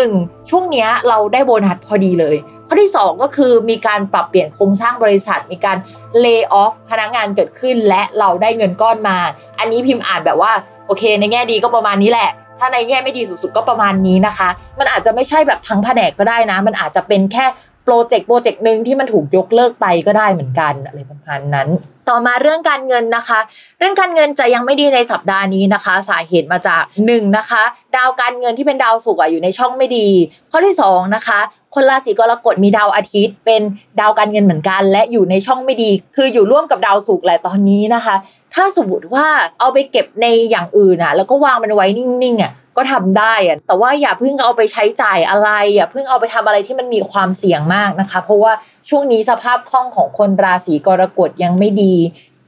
1. ช่วงเนี้ยเราได้โบนัสพอดีเลยข้อที่ 2 ก็คือมีการปรับเปลี่ยนโครงสร้างบริษัท มีการ lay off พนักงานเกิดขึ้นและเราได้เงินก้อนมา อันนี้พิมพ์อ่านแบบว่าโอเค ในแง่ดีก็ประมาณนี้แหละ ถ้าในแง่ไม่ดีสุดๆก็ประมาณนี้นะคะ มันอาจจะไม่ใช่แบบทั้งแผนกก็ได้นะ มันอาจจะเป็นแค่ รเจกต์โปรเจกต์หนึ่งที่มันถูกยกเลิกไปก็ได้เหมือนกันอะไรประมาณนั้น ต่อมาเรื่องการเงินนะคะ เรื่องการเงินจะยังไม่ดีในสัปดาห์นี้นะคะ สาเหตุมาจาก1นนะคะ ดาวการเงินที่เป็นดาวศุกร์อะอยู่ในช่องไม่ดี ข้อที่2นะคะคนราศีกรกฎมีดาวอาทิตย์ เป็นดาวการเงินเหมือนกัน และอยู่ในช่องไม่ดี คืออยู่ร่วมกับดาวศุกร์แหละตอนนี้นะคะ ถ้าสมมติว่าเอาไปเก็บในอย่างอื่นอะแล้วก็วางมันไว้นิ่งๆอะ ก็ทำได้อะแต่ว่าอย่าเพิ่งเอาไปใช้จ่ายอะไรอย่าเพิ่งเอาไปทำอะไรที่มันมีความเสี่ยงมากนะคะ เพราะว่าช่วงนี้สภาพคล่องของคนราศีกรกฎยังไม่ดี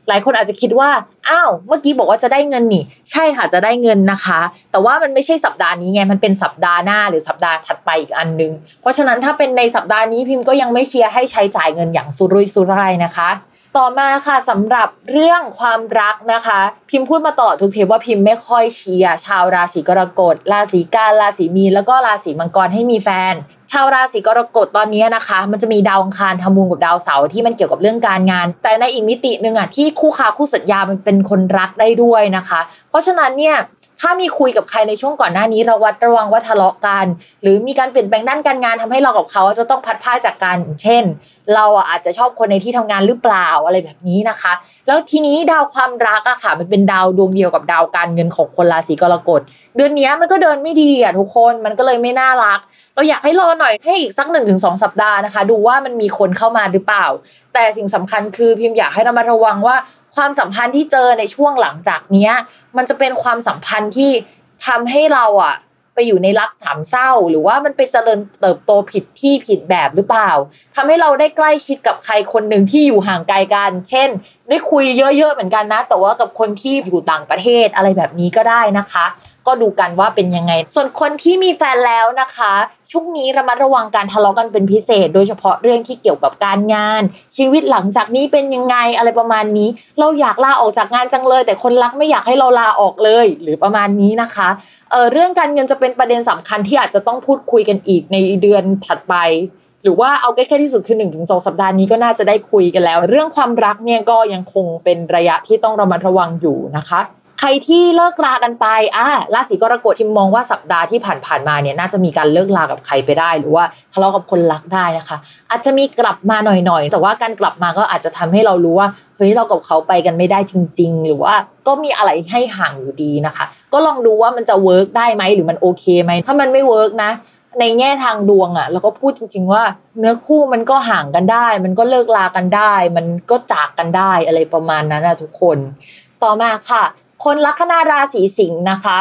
หลายคนอาจจะคิดว่าอ้าวเมื่อกี้บอกว่าจะได้เงินนี่ ใช่ค่ะจะได้เงินนะคะ แต่ว่ามันไม่ใช่สัปดาห์นี้ไงมันเป็นสัปดาห์หน้าหรือสัปดาห์ถัดไปอีกอันนึง เพราะฉะนั้นถ้าเป็นในสัปดาห์นี้พิมพ์ก็ยังไม่เชียร์ให้ใช้จ่ายเงินอย่างสุรุ่ยสุร่ายนะคะ ต่อมาค่ะสำหรับเรื่องความรักนะคะ พิมพ์พูดมาตลอดทุกเทปว่าพิมพ์ไม่ค่อยเชียร์ชาวราศีกรกฎราศีกันราศีมีนแล้วก็ราศีมังกรให้มีแฟน ชาวราศีกรกฎตอนนี้นะคะ มันจะมีดาวอังคารทำมุมกับดาวเสาร์ที่มันเกี่ยวกับเรื่องการงาน แต่ในอีกมิติหนึ่งอะที่คู่ค้าคู่สัญญามันเป็นคนรักได้ด้วยนะคะ เพราะฉะนั้นเนี่ย ถ้ามีคุยกับใครในช่วงก่อนหน้านี้ระวัดระวังว่าทะเลาะกัน หรือมีการเปลี่ยนแปลงด้านการงานทำให้เรากับเขาจะต้องพัดพาจากกันเช่น เราอาจจะชอบคนในที่ทำงานหรือเปล่าอะไรแบบนี้นะคะ แล้วทีนี้ดาวความรักอะค่ะ มันเป็นดาวดวงเดียวกับดาวการเงินของคนราศีกรกฎเดือนนี้มันก็เดินไม่ดีอะทุกคนมันก็เลยไม่น่ารัก เราอยากให้รอหน่อยให้อีกสักหนึ่งถึงสองสัปดาห์นะคะ ดูว่ามันมีคนเข้ามาหรือเปล่า แต่สิ่งสำคัญคือพิมพ์อยากให้เรามาระวังว่า ความสัมพันธ์ที่เจอในช่วงหลังจากเนี้ย มันจะเป็นความสัมพันธ์ที่ทำให้เราอะไปอยู่ในรักสามเศร้า หรือว่ามันไปเจริญเติบโตผิดที่ผิดแบบหรือเปล่าทำให้เราได้ใกล้ชิดกับใครคนหนึ่งที่อยู่ห่างไกลกัน เช่น ได้คุยเยอะๆเหมือนกันนะ แต่ว่ากับคนที่อยู่ต่างประเทศอะไรแบบนี้ก็ได้นะคะ ก็ดูกันว่าเป็นยังไง ส่วนคนที่มีแฟนแล้วนะคะ ช่วงนี้ระมัดระวังการทะเลาะกันเป็นพิเศษ โดยเฉพาะเรื่องที่เกี่ยวกับการงาน ชีวิตหลังจากนี้เป็นยังไงอะไรประมาณนี้ เราอยากลาออกจากงานจังเลย แต่คนรักไม่อยากให้เราลาออกเลย หรือประมาณนี้นะคะเออเรื่องการเงินจะเป็นประเด็นสำคัญที่อาจจะต้องพูดคุยกันอีกในเดือนถัดไปหรือว่าเอาใกล้ๆที่สุดคือ1นถึงสสัปดาห์นี้ก็น่าจะได้คุยกันแล้ว เรื่องความรักเนี่ยก็ยังคงเป็นระยะที่ต้องระมัดระวังอยู่นะคะ ใครที่เลิกรากันไปอะราศีกรกฎที่มองว่าสัปดาห์ที่ผ่านๆมาเนี่ยน่าจะมีการเลิกรากับใครไปได้ หรือว่าทะเลาะกับคนรักได้นะคะ อาจจะมีกลับมาหน่อยๆ แต่ว่าการกลับมาก็อาจจะทำให้เรารู้ว่าเฮ้ยเรากับเขาไปกันไม่ได้จริง ๆ หรือว่าก็มีอะไรให้ห่างอยู่ดีนะคะ ก็ลองดูว่ามันจะ work ได้ไหมหรือมันโอเคไหมถ้ามันไม่ work นะในแง่ทางดวงอะ่ะเราก็พูดจริง ๆ ว่า เนื้อคู่มันก็ห่างกันได้ มันก็เลิกลากันได้ มันก็จากกันได้อะไรประมาณนั้นนะทุกคน ต่อมาค่ะ คนลัคนาราศีสิงห์นะคะ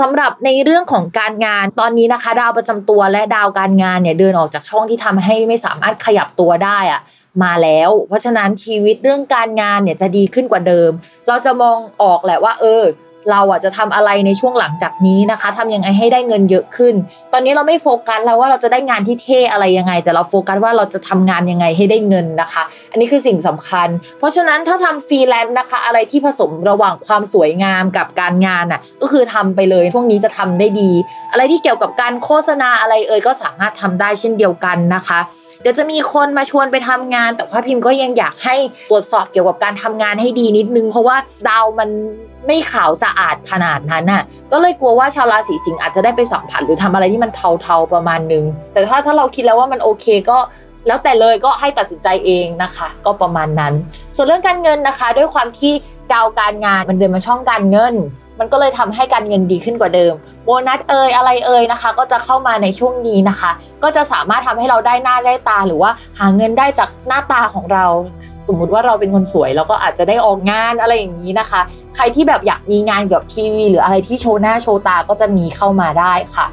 สำหรับในเรื่องของการงานตอนนี้นะคะ ดาวประจำตัวและดาวการงานเนี่ยเดินออกจากช่องที่ทำให้ไม่สามารถขยับตัวได้อะมาแล้ว เพราะฉะนั้นชีวิตเรื่องการงานเนี่ยจะดีขึ้นกว่าเดิม เราจะมองออกแหละว่า เออ เราอะจะทำอะไรในช่วงหลังจากนี้นะคะทำยังไงให้ได้เงินเยอะขึ้น ตอนนี้เราไม่โฟกัสแล้วว่าเราจะได้งานที่เท่อะไรยังไง แต่เราโฟกัสว่าเราจะทำงานยังไงให้ได้เงินนะคะ อันนี้คือสิ่งสำคัญ เพราะฉะนั้นถ้าทำฟรีแลนซ์นะคะ อะไรที่ผสมระหว่างความสวยงามกับการงานอะก็คือทำไปเลยช่วงนี้จะทำได้ดี อะไรที่เกี่ยวกับการโฆษณาอะไรเอ่ยก็สามารถทำได้เช่นเดียวกันนะคะ เดี๋ยวจะมีคนมาชวนไปทำงาน แต่ว่าพิมพ์ก็ยังอยากให้ตรวจสอบเกี่ยวกับการทำงานให้ดีนิดนึง เพราะว่าดาวมันไม่ขาวสะอาดขนาดนั้นน่ะ ก็เลยกลัวว่าชาวราศีสิงห์อาจจะได้ไปสัมผัสหรือทำอะไรที่มันเทาๆประมาณนึง แต่ถ้าถ้าเราคิดแล้วว่ามันโอเคก็แล้วแต่เลยก็ให้ตัดสินใจเองนะคะ ก็ประมาณนั้น ส่วนเรื่องการเงินนะคะ ด้วยความที่ดาวการงานมันเดินมาช่องการเงิน มันก็เลยทำให้การเงินดีขึ้นกว่าเดิม โบนัสเอ่ยอะไรเอ่ยนะคะ ก็จะเข้ามาในช่วงนี้นะคะ ก็จะสามารถทำให้เราได้หน้าได้ตาหรือว่าหาเงินได้จากหน้าตาของเรา สมมุติว่าเราเป็นคนสวยเราก็อาจจะได้ออกงานอะไรอย่างนี้นะคะ ใครที่แบบอยากมีงานเกี่ยวกับทีวี หรืออะไรที่โชว์หน้าโชว์ตาก็จะมีเข้ามาได้ค่ะ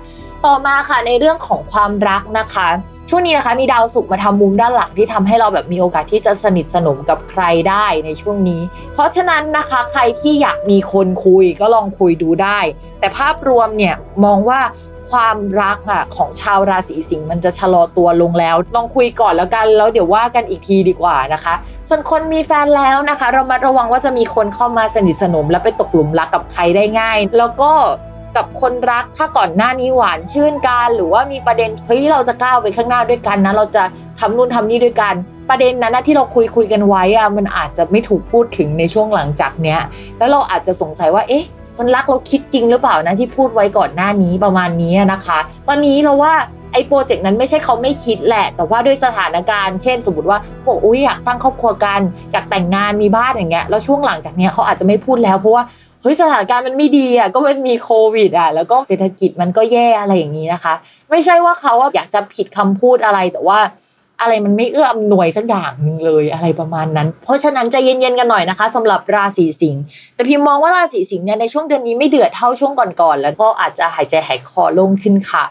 ต่อมาค่ะในเรื่องของความรักนะคะ ช่วงนี้นะคะมีดาวศุกร์มาทำมุมด้านหลังที่ทำให้เราแบบมีโอกาสที่จะสนิทสนมกับใครได้ในช่วงนี้ เพราะฉะนั้นนะคะใครที่อยากมีคนคุยก็ลองคุยดูได้ แต่ภาพรวมเนี่ยมองว่าความรักอะของชาวราศีสิงห์มันจะชะลอตัวลงแล้ว ลองคุยก่อนแล้วกันแล้วเดี๋ยวว่ากันอีกทีดีกว่านะคะ ส่วนคนมีแฟนแล้วนะคะ เรามาระวังว่าจะมีคนเข้ามาสนิทสนม และไปตกหลุมรักกับใครได้ง่าย แล้วก็ กับคนรัก ถ้าก่อนหน้านี้หวานชื่นกันหรือว่ามีประเด็นเฮ้ยเราจะก้าวไปข้างหน้าด้วยกันนะ เราจะทำนู่นทำนี่ด้วยกัน ประเด็นนั้นนะที่เราคุยคุยกันไว้อะมันอาจจะไม่ถูกพูดถึงในช่วงหลังจากเนี้ย แล้วเราอาจจะสงสัยว่าเอ๊ะคนรักเราคิดจริงหรือเปล่านะที่พูดไว้ก่อนหน้านี้ประมาณนี้นะคะตอนนี้เราว่าไอ้โปรเจกต์นั้นไม่ใช่เขาไม่คิดแหละ แต่ว่าด้วยสถานการณ์ เช่น สมมติว่าบอกอุ้ยอยากสร้างครอบครัวกัน อยากแต่งงานมีบ้านอย่างเงี้ย แล้วช่วงหลังจากเนี้ยเขาอาจจะไม่พูดแล้วเพราะว่า เฮ้ยสถานการณ์มันไม่ดีอะก็มันมีโควิดอะแล้วก็เศรษฐกิจมันก็แย่อะไรอย่างนี้นะคะ ไม่ใช่ว่าเขาอยากจะผิดคำพูดอะไรแต่ว่าอะไรมันไม่เอื้ออำนวยสักอย่างหนึ่งเลยอะไรประมาณนั้น เพราะฉะนั้นใจะเย็นๆกันหน่อยนะคะสำหรับราศีสิงห์แต่พิมมองว่าราศีสิงห์เนี่ยในช่วงเดือนนี้ไม่เดือดเท่าช่วงก่อนๆแล้วก็อาจจะหายใจหายคอโล่งขึ้นค่ะ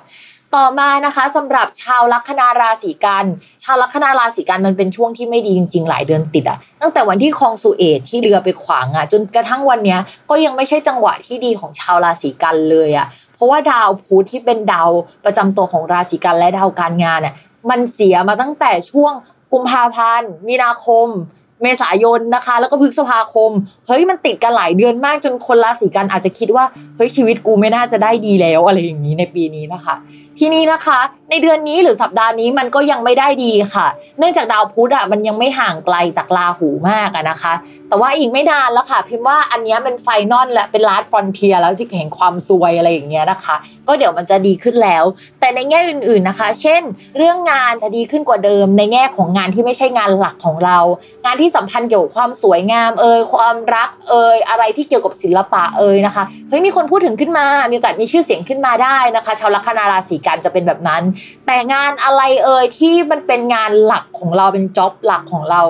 ต่อมานะคะสำหรับชาวลัคนาราศีกัน ชาวลัคนาราศีกันมันเป็นช่วงที่ไม่ดีจริง ๆ หลายเดือนติดอะตั้งแต่วันที่คองสุเอตที่เรือไปขวางอะจนกระทั่งวันเนี้ยก็ยังไม่ใช่จังหวะที่ดีของชาวราศีกันเลยอะเพราะว่าดาวพุธที่เป็นดาวประจำตัวของราศีกันและดาวการงานอะมันเสียมาตั้งแต่ช่วงกุมภาพันธ์มีนาคม เมษายนนะคะ แล้วก็พฤษภาคม เฮ้ยมันติดกันหลายเดือนมากจนคนราศีกันย์อาจจะคิดว่าเฮ้ยชีวิตกูไม่น่าจะได้ดีแล้วอะไรอย่างนี้ในปีนี้นะคะ ทีนี้นะคะ ในเดือนนี้หรือสัปดาห์นี้มันก็ยังไม่ได้ดีค่ะ เนื่องจากดาวพุธอะมันยังไม่ห่างไกลจากราหูมากอะนะคะ แต่ว่าอีกไม่นานแล้วค่ะ พิมพ์ว่าอันนี้เป็น final และเป็น last frontier แล้วที่แห่งความซวยอะไรอย่างเงี้ยนะคะ ก็เดี๋ยวมันจะดีขึ้นแล้ว แต่ในแง่อื่นๆนะคะ เช่น เรื่องงานจะดีขึ้นกว่าเดิม ในแง่ของงานที่ไม่ใช่งานหลักของเรา งานที่สัมพันธ์เกี่ยวกับความสวยงามเอ่ยความรักเอ่ยอะไรที่เกี่ยวกับศิลปะเอ่ยนะคะเฮ้ยมีคนพูดถึงขึ้นมา มีโอกาสมีชื่อเสียงขึ้นมาได้นะคะ ชาวลัคนาราศีกันจะเป็นแบบนั้น แต่งานอะไรเอ่ยที่มันเป็นงานหลักของเราเป็นจ็อบหลักของเรา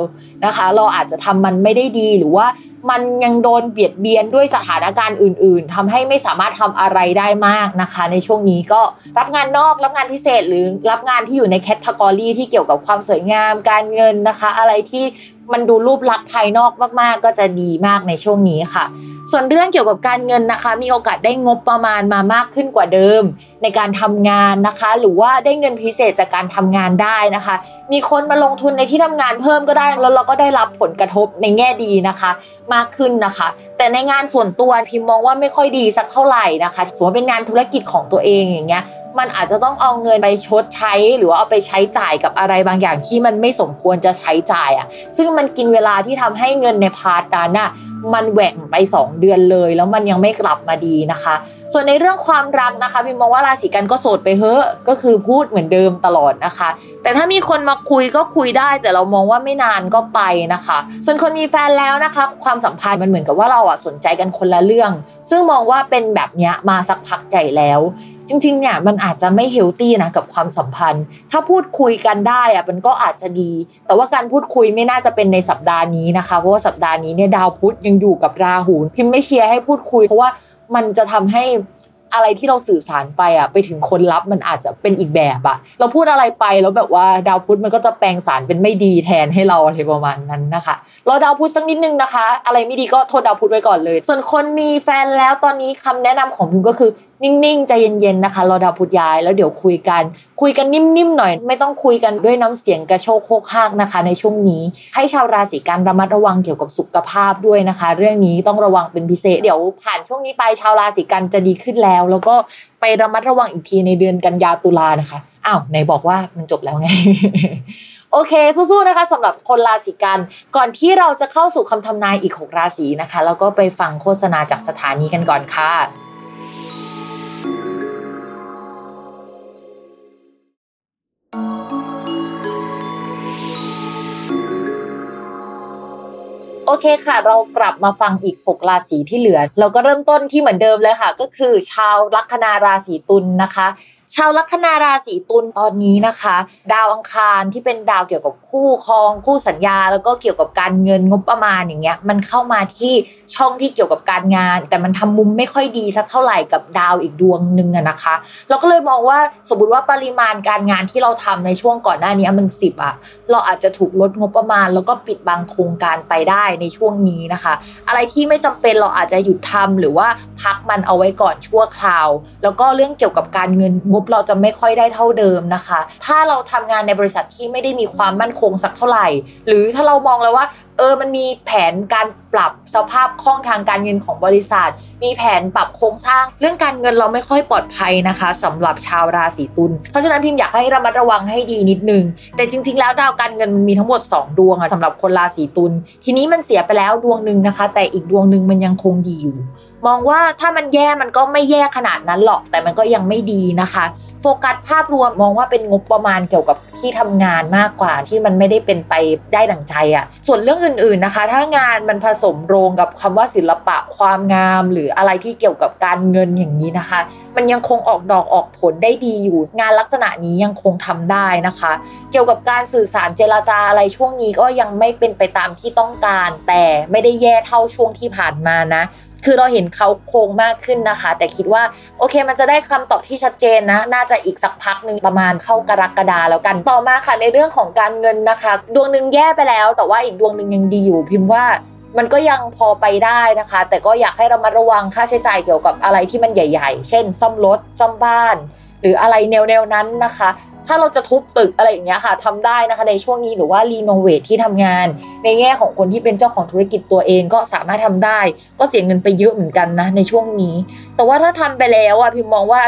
นะคะ เราอาจจะทำมันไม่ได้ดีหรือว่ามันยังโดนเบียดเบียนด้วยสถานการณ์อื่น ๆทำให้ไม่สามารถทำอะไรได้มากนะคะ ในช่วงนี้ก็รับงานนอกรับงานพิเศษหรือรับงานที่อยู่ในแคตตากรีที่เกี่ยวกับความสวยงามการเงินนะคะ อะไรที่ มันดูรูปลักษณ์ภายนอกมากๆ ก็จะดีมากในช่วงนี้ค่ะ ส่วนเรื่องเกี่ยวกับการเงินนะคะ มีโอกาสได้งบประมาณมามากขึ้นกว่าเดิม ในการทำงานนะคะ หรือว่าได้เงินพิเศษจากการทำงานได้นะคะ มีคนมาลงทุนในที่ทำงานเพิ่มก็ได้ แล้วเราก็ได้รับผลกระทบในแง่ดีนะคะ มากขึ้นนะคะ แต่ในงานส่วนตัวพิมมองว่าไม่ค่อยดีสักเท่าไหร่นะคะสมมติเป็นงานธุรกิจของตัวเองอย่างเงี้ย มันอาจจะต้องเอาเงินไปชดใช้ หรือว่าเอาไปใช้จ่ายกับอะไรบางอย่างที่มันไม่สมควรจะใช้จ่ายอะ่ะ ซึ่งมันกินเวลาที่ทำให้เงินในพาร์ทนั้นน่ะมันแหว่งไป 2 เดือนเลย แล้วมันยังไม่กลับมาดีนะคะ ส่วนในเรื่องความรักนะคะพิมมองว่าราศีกันก็โสดไปเฮ้อะก็คือพูดเหมือนเดิมตลอดนะคะ แต่ถ้ามีคนมาคุยก็คุยได้ แต่เรามองว่าไม่นานก็ไปนะคะ ส่วนคนมีแฟนแล้วนะคะ ความสัมพันธ์มันเหมือนกับว่าเราอะสนใจกันคนละเรื่อง ซึ่งมองว่าเป็นแบบเนี้ยมาสักพักใหญ่แล้ว จริงๆ เนี่ยมันอาจจะไม่เฮลตี้นะกับความสัมพันธ์ ถ้าพูดคุยกันได้อะมันก็อาจจะดี แต่ว่าการพูดคุยไม่น่าจะเป็นในสัปดาห์นี้นะคะ เพราะว่าสัปดาห์นี้เนี่ยดาวพุธยังอยู่กับราหูพิมพ์ไม่เชียร์ให้พูดคุย เพราะว่ามันจะทำให้อะไรที่เราสื่อสารไปอะไปถึงคนรับมันอาจจะเป็นอีกแบบอะเราพูดอะไรไปแล้วแบบว่าดาวพุธมันก็จะแปลงสารเป็นไม่ดีแทนให้เราอะไรประมาณนั้นนะคะรอดาวพุธสักนิดนึงนะคะ อะไรไม่ดีก็โทษดาวพุธไว้ก่อนเลย ส่วนคนมีแฟนแล้วตอนนี้คำแนะนำของพิมก็คือ นิ่งๆ ใจเย็นๆ นะคะ รอดาวพุธย้ายแล้วเดี๋ยวคุยกัน คุยกันนิ่มๆ หน่อย ไม่ต้องคุยกันด้วยน้ำเสียงกระโชกโคกฮากนะคะ ในช่วงนี้ ให้ชาวราศีกันระมัดระวังเกี่ยวกับสุขภาพด้วยนะคะ เรื่องนี้ต้องระวังเป็นพิเศษ เดี๋ยวผ่านช่วงนี้ไปชาวราศีกันจะดีขึ้นแล้ว แล้วก็ไประมัดระวังอีกทีในเดือนกันยาตุลานะคะ อ้าวไหนบอกว่ามันจบแล้วไงโอเคสู้ๆนะคะสำหรับคนราศีกัน ก่อนที่เราจะเข้าสู่คำทำนายอีก 6 ราศีนะคะ แล้วก็ไปฟังโฆษณาจากสถานีกันก่อนค่ะ โอเคค่ะ เรากลับมาฟังอีก 6 ราศีที่เหลือ เราก็เริ่มต้นที่เหมือนเดิมเลยค่ะ ก็คือชาวลัคนาราศีตุลนนะคะ ชาวลัคนาราศีตุลตอนนี้นะคะ ดาวอังคารที่เป็นดาวเกี่ยวกับคู่ครองคู่สัญญา แล้วก็เกี่ยวกับการเงินงบประมาณอย่างเงี้ยมันเข้ามาที่ช่องที่เกี่ยวกับการงาน แต่มันทำมุมไม่ค่อยดีสักเท่าไหร่กับดาวอีกดวงหนึ่งอะนะคะ เราก็เลยมองว่าสมมติว่าปริมาณการงานที่เราทำในช่วงก่อนหน้านี้มันสิบอะเราอาจจะถูกลดงบประมาณ แล้วก็ปิดบางโครงการไปได้ในช่วงนี้นะคะ อะไรที่ไม่จำเป็นเราอาจจะหยุดทำหรือว่าพักมันเอาไว้ก่อนชั่วคราว แล้วก็เรื่องเกี่ยวกับการเงินงบเราจะไม่ค่อยได้เท่าเดิมนะคะ ถ้าเราทำงานในบริษัทที่ไม่ได้มีความมั่นคงสักเท่าไหร่ หรือถ้าเรามองแล้วว่า เออมันมีแผนการ ปรับสภาพคล่องทางการเงินของบริษัท มีแผนปรับโครงสร้าง เรื่องการเงินเราไม่ค่อยปลอดภัยนะคะสำหรับชาวราศีตุลเพราะฉะนั้นพิมพ์อยากให้ระมัดระวังให้ดีนิดนึง แต่จริง ๆ แล้วดาวการเงินมันมีทั้งหมด 2 ดวงอะสำหรับคนราศีตุลทีนี้มันเสียไปแล้วดวงหนึ่งนะคะ แต่อีกดวงหนึ่งมันยังคงดีอยู่มองว่าถ้ามันแย่มันก็ไม่แย่ขนาดนั้นหรอก แต่มันก็ยังไม่ดีนะคะ โฟกัสภาพรวมมองว่าเป็นงบประมาณเกี่ยวกับที่ทำงานมากกว่าที่มันไม่ได้เป็นไปได้ดั่งใจอะ่ะส่วนเรื่องอื่นๆนะคะ ถ้างานมันผสมโรงกับคำว่าศิลปะความงาม หรืออะไรที่เกี่ยวกับการเงินอย่างนี้นะคะ มันยังคงออกดอกออกผลได้ดีอยู่ งานลักษณะนี้ยังคงทำได้นะคะ เกี่ยวกับการสื่อสารเจรจาอะไรช่วงนี้ก็ยังไม่เป็นไปตามที่ต้องการ แต่ไม่ได้แย่เท่าช่วงที่ผ่านมานะคือเราเห็นเขาโครงมากขึ้นนะคะ แต่คิดว่าโอเค มันจะได้คำตอบที่ชัดเจนนะ น่าจะอีกสักพักหนึ่งประมาณเข้ากรกฎาแล้วกันต่อมาค่ะในเรื่องของการเงินนะคะ ดวงหนึ่งแย่ไปแล้ว แต่ว่าอีกดวงหนึ่งยังดีอยู่พิมพ์ว่า มันก็ยังพอไปได้นะคะ แต่ก็อยากให้ระมัดระวังค่าใช้จ่ายเกี่ยวกับอะไรที่มันใหญ่ ๆ เช่น ซ่อมรถซ่อมบ้าน หรืออะไรแนวๆนั้นนะคะ ถ้าเราจะทุบตึกอะไรอย่างเงี้ยค่ะทำได้นะคะในช่วงนี้หรือว่ารีโนเวทที่ทำงาน ในแง่ของคนที่เป็นเจ้าของธุรกิจตัวเองก็สามารถทำได้ ก็เสียเงินไปเยอะเหมือนกันนะในช่วงนี้ แต่ว่าถ้าทำไปแล้วอะพิมมองว่า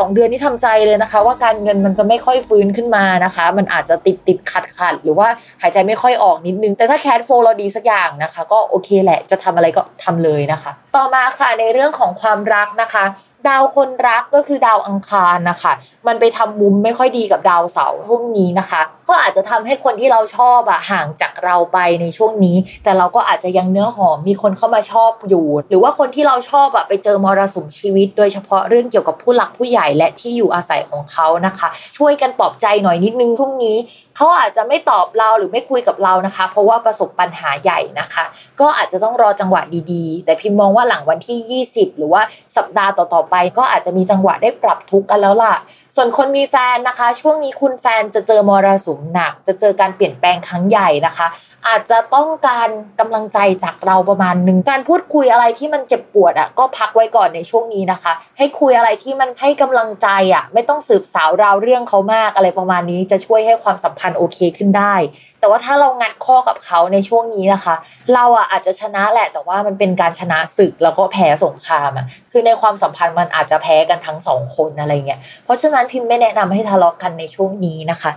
2 เดือนนี้ทำใจเลยนะคะ ว่าการเงินมันจะไม่ค่อยฟื้นขึ้นมานะคะ มันอาจจะติดติดขัดขัดหรือว่าหายใจไม่ค่อยออกนิดนึง แต่ถ้าแคดโฟเราดีสักอย่างนะคะ ก็โอเคแหละจะทำอะไรก็ทำเลยนะคะ ต่อมาค่ะในเรื่องของความรักนะคะ ดาวคนรักก็คือดาวอังคารนะคะ มันไปทำมุมไม่ค่อยดีกับดาวเสาร์ช่วงนี้นะคะ ก็อาจจะทำให้คนที่เราชอบอะห่างจากเราไปในช่วงนี้ แต่เราก็อาจจะยังเนื้อหอมมีคนเข้ามาชอบอยู่ หรือว่าคนที่เราชอบอะไปเจอมรสุมชีวิต โดยเฉพาะเรื่องเกี่ยวกับผู้หลักผู้ใหญ่และที่อยู่อาศัยของเขานะคะ ช่วยกันปลอบใจหน่อยนิดนึงช่วงนี้เขาอาจจะไม่ตอบเราหรือไม่คุยกับเรานะคะ เพราะว่าประสบปัญหาใหญ่นะคะ ก็อาจจะต้องรอจังหวะดีๆ แต่พิมมองว่าหลังวันที่ 20 หรือว่าสัปดาห์ต่อๆไป ก็อาจจะมีจังหวะได้ปรับทุกข์กันแล้วล่ะ ส่วนคนมีแฟนนะคะ ช่วงนี้คุณแฟนจะเจอมรสุมหนัก จะเจอการเปลี่ยนแปลงครั้งใหญ่นะคะ อาจจะต้องการกำลังใจจากเราประมาณหนึ่งการพูดคุยอะไรที่มันเจ็บปวดอะก็พักไว้ก่อนในช่วงนี้นะคะ ให้คุยอะไรที่มันให้กำลังใจอะไม่ต้องสืบสาวราวเรื่องเขามากอะไรประมาณนี้ จะช่วยให้ความสัมพันธ์โอเคขึ้นได้ แต่ว่าถ้าเรางัดข้อกับเขาในช่วงนี้นะคะ เราอะอาจจะชนะแหละ แต่ว่ามันเป็นการชนะศึกแล้วก็แพ้สงครามอะคือในความสัมพันธ์มันอาจจะแพ้กันทั้งสองคนอะไรเงี้ยเพราะฉะนั้นพิมไม่แนะนำให้ทะเลาะกันในช่วงนี้นะคะ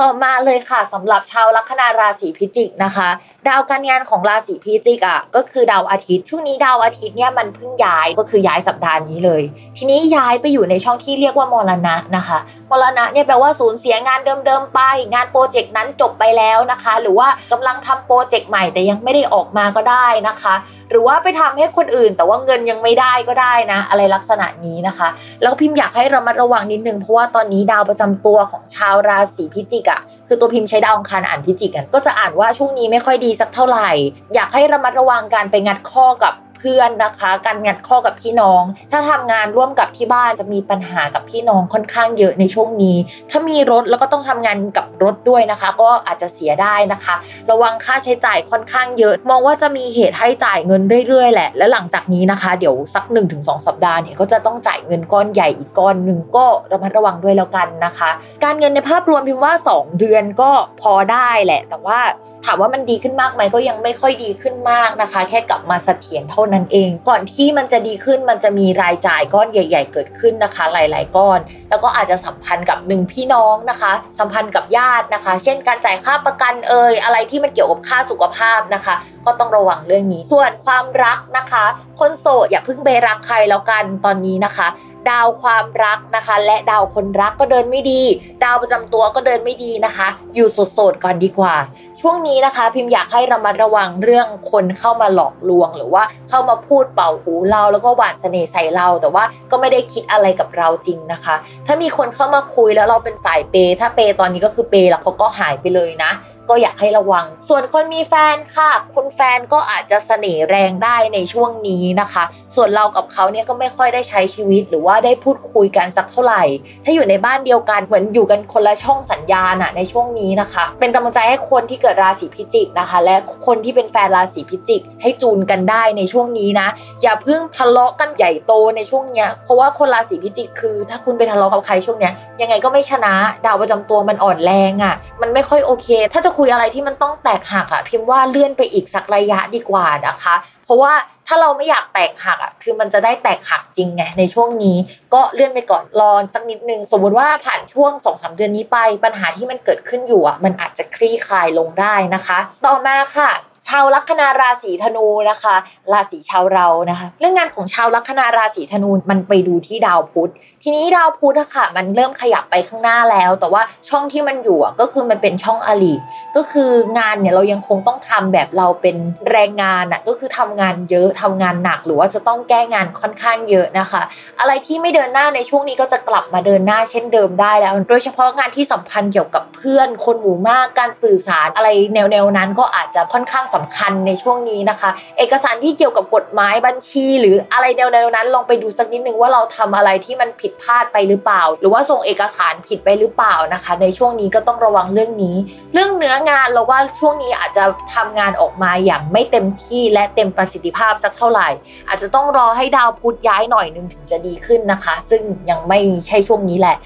ต่อมาเลยค่ะสำหรับชาวลัคนาราศีพิจิกนะคะ ดาวการงานของราศีพิจิกอะก็คือดาวอาทิตย์ ช่วงนี้ดาวอาทิตย์เนี่ยมันเพิ่งย้ายก็คือย้ายสัปดาห์นี้เลย ทีนี้ย้ายไปอยู่ในช่องที่เรียกว่ามรณะนะคะมรณะเนี่ยแปลว่าสูญเสียงานเดิมๆไป งานโปรเจกต์นั้นจบไปแล้วนะคะ หรือว่ากำลังทำโปรเจกต์ใหม่แต่ยังไม่ได้ออกมาก็ได้นะคะ หรือว่าไปทำให้คนอื่น แต่ว่าเงินยังไม่ได้ก็ได้นะ อะไรลักษณะนี้นะคะ แล้วพิมพ์อยากให้ระมัดระวังนิดนึงเราะว่าตอนนี้ดาวประจำตัวของชาวราศีพิจิกอะคือตัวพิมพ์ใช้ดาวอังคารอ่านพิจิกกันก็จะอ่านว่าช่วงนี้ไม่ค่อยดีสักเท่าไหร่ อยากให้ระมัดระวังการไปงัดข้อกับ เพื่อนนะคะ การงัดข้อกับพี่น้อง ถ้าทำงานร่วมกับที่บ้านจะมีปัญหากับพี่น้องค่อนข้างเยอะในช่วงนี้ ถ้ามีรถแล้วก็ต้องทำงานกับรถด้วยนะคะ ก็อาจจะเสียได้นะคะ ระวังค่าใช้จ่ายค่อนข้างเยอะ มองว่าจะมีเหตุให้จ่ายเงินเรื่อยๆแหละ และหลังจากนี้นะคะ เดี๋ยวสัก 1-2 สัปดาห์เนี่ยก็จะต้องจ่ายเงินก้อนใหญ่อีกก้อนหนึ่งก็ระมัดระวังด้วยแล้วกันนะคะ การเงินในภาพรวมพิมพ์ว่า 2 เดือนก็พอได้แหละ แต่ว่าถามว่ามันดีขึ้นมากไหมก็ยังไม่ค่อยดีขึ้นมากนะคะ แค่กลับมาเสถียรเท่านั้นเอง ก่อนที่มันจะดีขึ้นมันจะมีรายจ่ายก้อนใหญ่ ๆ เกิดขึ้นนะคะ หลาย ๆ ก้อน แล้วก็อาจจะสัมพันธ์กับหนึ่งพี่น้องนะคะ สัมพันธ์กับญาตินะคะ เช่น การจ่ายค่าประกันเอ่ยอะไรที่มันเกี่ยวกับค่าสุขภาพนะคะ ก็ต้องระวังเรื่องนี้ส่วนความรักนะคะ คนโสดอย่าเพิ่งไปรักใครแล้วกันตอนนี้นะคะ ดาวความรักนะคะ และดาวคนรักก็เดินไม่ดี ดาวประจำตัวก็เดินไม่ดีนะคะ อยู่โสดๆก่อนดีกว่า ช่วงนี้นะคะ พิมพ์อยากให้ระมัดระวังเรื่องคนเข้ามาหลอกลวง หรือว่าเข้ามาพูดเป่าหูเราแล้วก็หวานเสน่ห์ใส่เราแต่ว่าก็ไม่ได้คิดอะไรกับเราจริงนะคะ ถ้ามีคนเข้ามาคุยแล้วเราเป็นสายเปย์ถ้าเปย์ตอนนี้ก็คือเปย์แล้วเขาก็หายไปเลยนะ ก็อยากให้ระวัง ส่วนคนมีแฟนค่ะคุณแฟนก็อาจจะเสน่ห์แรงได้ในช่วงนี้นะคะ ส่วนเรากับเขาเนี่ยก็ไม่ค่อยได้ใช้ชีวิตหรือว่าได้พูดคุยกันสักเท่าไหร่ ถ้าอยู่ในบ้านเดียวกันเหมือนอยู่กันคนละช่องสัญญาณอะในช่วงนี้นะคะ เป็นกำลังใจให้คนที่เกิดราศีพิจิกนะคะ และคนที่เป็นแฟนราศีพิจิก ให้จูนกันได้ในช่วงนี้นะ อย่าเพิ่งทะเลาะกันใหญ่โตในช่วงเนี้ยเพราะว่าคนราศีพิจิกคือ ถ้าคุณไปทะเลาะกับใครช่วงเนี้ยยังไงก็ไม่ชนะดาวประจำตัวมันอ่อนแรงอะ่ะมันไม่ค่อยโอเค ถ้าจะคุยอะไรที่มันต้องแตกหักอะ่ะพิมพ์ว่าเลื่อนไปอีกสักระยะดีกว่านะคะ เพราะว่าถ้าเราไม่อยากแตกหักอะคือมันจะได้แตกหักจริงไงในช่วงนี้ก็เลื่อนไปก่อนรอสักนิดนึงสมมติว่าผ่านช่วง2อสเดือนนี้ไปปัญหาที่มันเกิดขึ้นอยู่อะมันอาจจะคลี่คลายลงได้นะคะ ต่อมาค่ะ ชาวลัคนาราศีธนูนะคะ ราศีชาวเรานะคะ เรื่องงานของชาวลัคนาราศีธนูมันไปดูที่ดาวพุธ ทีนี้ดาวพุธอะค่ะ มันเริ่มขยับไปข้างหน้าแล้ว แต่ว่าช่องที่มันอยู่อะก็คือมันเป็นช่องอลีก็คืองานเนี่ยเรายังคงต้องทำแบบเราเป็นแรงงานอะก็คือทำงานเยอะทำงานหนักหรือว่าจะต้องแก้งานค่อนข้างเยอะนะคะ อะไรที่ไม่เดินหน้าในช่วงนี้ก็จะกลับมาเดินหน้าเช่นเดิมได้แล้ว โดยเฉพาะงานที่สัมพันธ์เกี่ยวกับเพื่อน คนหมู่มากการสื่อสารอะไรแนวๆนั้นก็อาจจะค่อนข้างสำคัญในช่วงนี้นะคะ เอกสารที่เกี่ยวกับกฎหมายบัญชี หรืออะไรแนวๆนั้นลองไปดูสักนิดนึงว่าเราทำอะไรที่มันผิดพลาดไปหรือเปล่า หรือว่าส่งเอกสารผิดไปหรือเปล่านะคะ ในช่วงนี้ก็ต้องระวังเรื่องนี้ เรื่องเนื้องานเราว่าช่วงนี้อาจจะทำงานออกมาอย่างไม่เต็มที่และเต็มประสิทธิภาพสักเท่าไหร่ อาจจะต้องรอให้ดาวพุธย้ายหน่อยนึงถึงจะดีขึ้นนะคะ ซึ่งยังไม่ใช่ช่วงนี้แหละ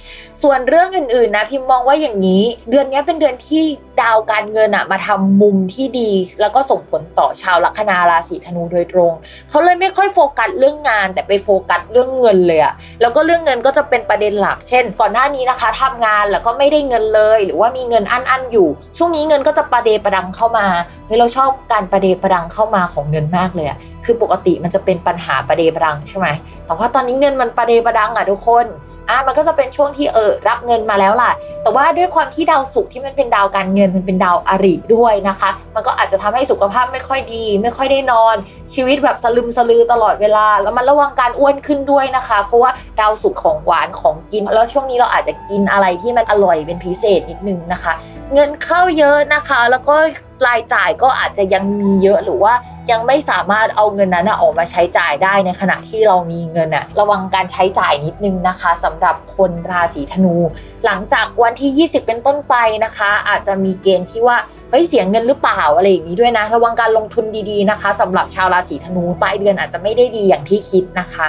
ส่วนเรื่องอื่นๆนะพิมมองว่าอย่างนี้ เดือนนี้เป็นเดือนที่ดาวการเงินอะมาทำมุมที่ดี แล้วก็ส่งผลต่อชาวลัคนาราศีธนูโดยตรง เขาเลยไม่ค่อยโฟกัสเรื่องงาน แต่ไปโฟกัสเรื่องเงินเลยอะแล้วก็เรื่องเงินก็จะเป็นประเด็นหลัก เช่น ก่อนหน้านี้นะคะทำงานแล้วก็ไม่ได้เงินเลย หรือว่ามีเงินอั้นๆอยู่ ช่วงนี้เงินก็จะประเดประดังเข้ามาเฮ้ยเราชอบการประเดประดังเข้ามาของเงินมากเลยอะ คือปกติมันจะเป็นปัญหาประเดประดังใช่ไหมแต่ว่าตอนนี้เงินมันประเดประดังอะทุกคนอะมันก็จะเป็นช่วงที่เออรับเงินมาแล้วล่ะ แต่ว่าด้วยความที่ดาวศุกร์ที่มันเป็นดาวการเงินมันเป็นดาวอริด้วยนะคะ มันก็อาจจะทำให้สุขภาพไม่ค่อยดี ไม่ค่อยได้นอน ชีวิตแบบสลึมสลือตลอดเวลา แล้วมันระวังการอ้วนขึ้นด้วยนะคะ เพราะว่าดาวศุกร์ของหวานของกิน แล้วช่วงนี้เราอาจจะกินอะไรที่มันอร่อยเป็นพิเศษนิดนึงนะคะ เงินเข้าเยอะนะคะ แล้วก็ รายจ่ายก็อาจจะยังมีเยอะหรือว่ายังไม่สามารถเอาเงินนั้นออกมาใช้จ่ายได้ในขณะที่เรามีเงินอะระวังการใช้จ่ายนิดนึงนะคะสำหรับคนราศีธนู หลังจากวันที่ 20 เป็นต้นไปนะคะ อาจจะมีเกณฑ์ที่ว่าเฮ้ยเสียเงินหรือเปล่าอะไรอย่างนี้ด้วยนะ ระวังการลงทุนดีๆนะคะสำหรับชาวราศีธนูปลายเดือนอาจจะไม่ได้ดีอย่างที่คิดนะคะ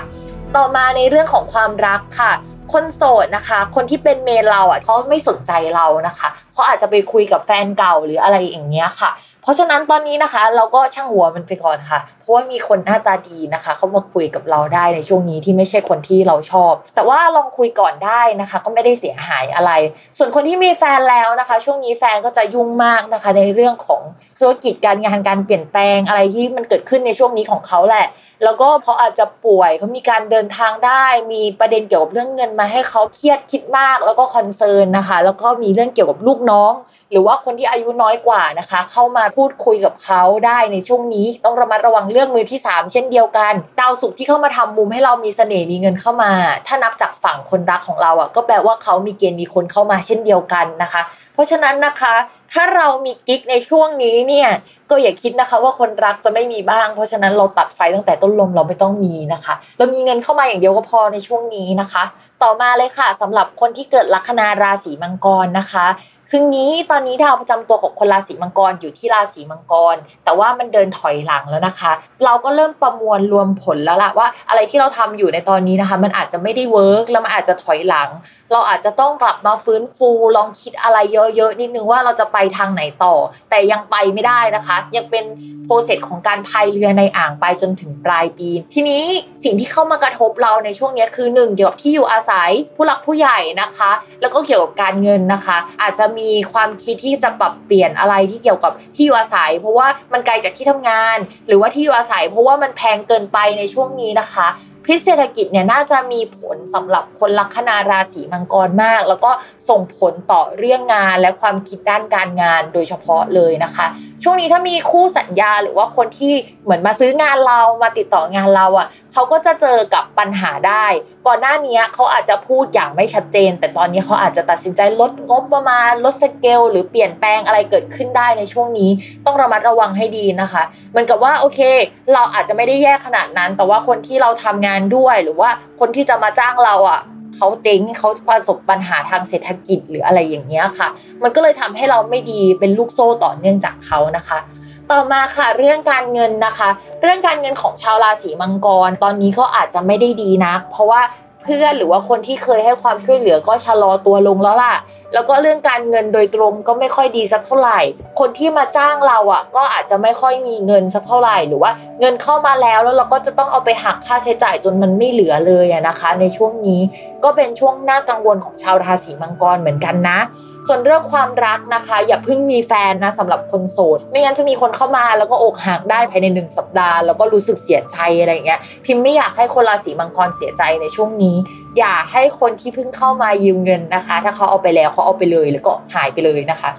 ต่อมาในเรื่องของความรักค่ะ คนโสดนะคะ คนที่เป็นเมนเราอะเขาไม่สนใจเรานะคะเขาอาจจะไปคุยกับแฟนเก่าหรืออะไรอย่างเงี้ยค่ะ เพราะฉะนั้นตอนนี้นะคะ เราก็ช่างหัวมันไปก่อนค่ะ เพราะว่ามีคนหน้าตาดีนะคะ เขามาคุยกับเราได้ในช่วงนี้ที่ไม่ใช่คนที่เราชอบ แต่ว่าลองคุยก่อนได้นะคะ ก็ไม่ได้เสียหายอะไร ส่วนคนที่มีแฟนแล้วนะคะ ช่วงนี้แฟนก็จะยุ่งมากนะคะ ในเรื่องของธุรกิจการงานการเปลี่ยนแปลงอะไรที่มันเกิดขึ้นในช่วงนี้ของเขาแหละ แล้วก็เขาอาจจะป่วยเขามีการเดินทางได้ มีประเด็นเกี่ยวกับเรื่องเงินมาให้เขาเครียดคิดมาก แล้วก็คอนเซิร์นนะคะ แล้วก็มีเรื่องเกี่ยวกับลูกน้อง หรือว่าคนที่อายุน้อยกว่านะคะ เข้ามาพูดคุยกับเขาได้ในช่วงนี้ ต้องระมัดระวังเรื่องมือที่ 3 เช่นเดียวกันดาวศุกร์ที่เข้ามาทำมุมให้เรามีเสน่ห์มีเงินเข้ามา ถ้านับจากฝั่งคนรักของเราอะก็แปลว่าเขามีเกณฑ์มีคนเข้ามาเช่นเดียวกันนะคะ เพราะฉะนั้นนะคะถ้าเรามีกิ๊กในช่วงนี้เนี่ย ก็อย่าคิดนะคะว่าคนรักจะไม่มีบ้าง เพราะฉะนั้นเราตัดไฟตั้งแต่ต้นลมเราไม่ต้องมีนะคะ เรามีเงินเข้ามาอย่างเดียวก็พอในช่วงนี้นะคะ ต่อมาเลยค่ะสำหรับคนที่เกิดลัคนาราศีมังกรนะคะคืองี้ตอนนี้ดาวประจำตัวของคนราศีมังกรอยู่ที่ราศีมังกร แต่ว่ามันเดินถอยหลังแล้วนะคะ เราก็เริ่มประมวลรวมผลแล้วล่ะว่า อะไรที่เราทำอยู่ในตอนนี้นะคะ มันอาจจะไม่ได้เวิร์กแล้วมันอาจจะถอยหลัง เราอาจจะต้องกลับมาฟื้นฟูลองคิดอะไรเยอะๆนิดนึงว่าเราจะไปทางไหนต่อ แต่ยังไปไม่ได้นะคะ ยังเป็นโปรเซสของการพายเรือในอ่างไปจนถึงปลายปี ทีนี้สิ่งที่เข้ามากระทบเราในช่วงนี้คือหนึ่งเกี่ยวกับที่อยู่อาศัยผู้หลักผู้ใหญ่นะคะ แล้วก็เกี่ยวกับการเงินนะคะ อาจจะมีความคิดที่จะปรับเปลี่ยนอะไรที่เกี่ยวกับที่อยู่อาศัย เพราะว่ามันไกลจากที่ทำงาน หรือว่าที่อยู่อาศัย เพราะว่ามันแพงเกินไปในช่วงนี้นะคะ พิษเศรษฐกิจเนี่ยน่าจะมีผลสำหรับคนลัคนาราศีมังกรมาก แล้วก็ส่งผลต่อเรื่องงานและความคิดด้านการงานโดยเฉพาะเลยนะคะ ช่วงนี้ถ้ามีคู่สัญญาหรือว่าคนที่เหมือนมาซื้องานเรามาติดต่องานเราอะเขาก็จะเจอกับปัญหาได้ ก่อนหน้านี้เขาอาจจะพูดอย่างไม่ชัดเจน แต่ตอนนี้เขาอาจจะตัดสินใจลดงบประมาณลดสเกลหรือเปลี่ยนแปลงอะไรเกิดขึ้นได้ในช่วงนี้ ต้องระมัดระวังให้ดีนะคะเหมือนกับว่าโอเค เราอาจจะไม่ได้แย่ขนาดนั้น แต่ว่าคนที่เราทำงานด้วยหรือว่าคนที่จะมาจ้างเราอะ เขาเจ๊งเขาประสบปัญหาทางเศรษฐกิจหรืออะไรอย่างเงี้ยค่ะ มันก็เลยทำให้เราไม่ดีเป็นลูกโซ่ต่อเนื่องจากเขานะคะ ต่อมาค่ะเรื่องการเงินนะคะ เรื่องการเงินของชาวราศีมังกร ตอนนี้ก็อาจจะไม่ได้ดีนัก เพราะว่าเพื่อนหรือว่าคนที่เคยให้ความช่วยเหลือก็ชะลอตัวลงแล้วล่ะ แล้วก็เรื่องการเงินโดยตรงก็ไม่ค่อยดีสักเท่าไหร่ คนที่มาจ้างเราอะ ก็อาจจะไม่ค่อยมีเงินสักเท่าไหร่หรือว่าเงินเข้ามาแล้วแล้วเราก็จะต้องเอาไปหักค่าใช้จ่ายจนมันไม่เหลือเลยอะนะคะ ในช่วงนี้ก็เป็นช่วงหน่ากังวลของชาวราศีมังกรเหมือนกันนะส่วนเรื่องความรักนะคะ อย่าเพิ่งมีแฟนนะสำหรับคนโสด ไม่งั้นจะมีคนเข้ามาแล้วก็อกหักได้ภายในหนึ่งสัปดาห์ แล้วก็รู้สึกเสียใจอะไรเงี้ยพิมไม่อยากให้คนราศีมังกรเสียใจในช่วงนี้ อย่าให้คนที่เพิ่งเข้ามายืมเงินนะคะ ถ้าเขาเอาไปแล้วเขาเอาไปเลยแล้วก็หายไปเลยนะคะ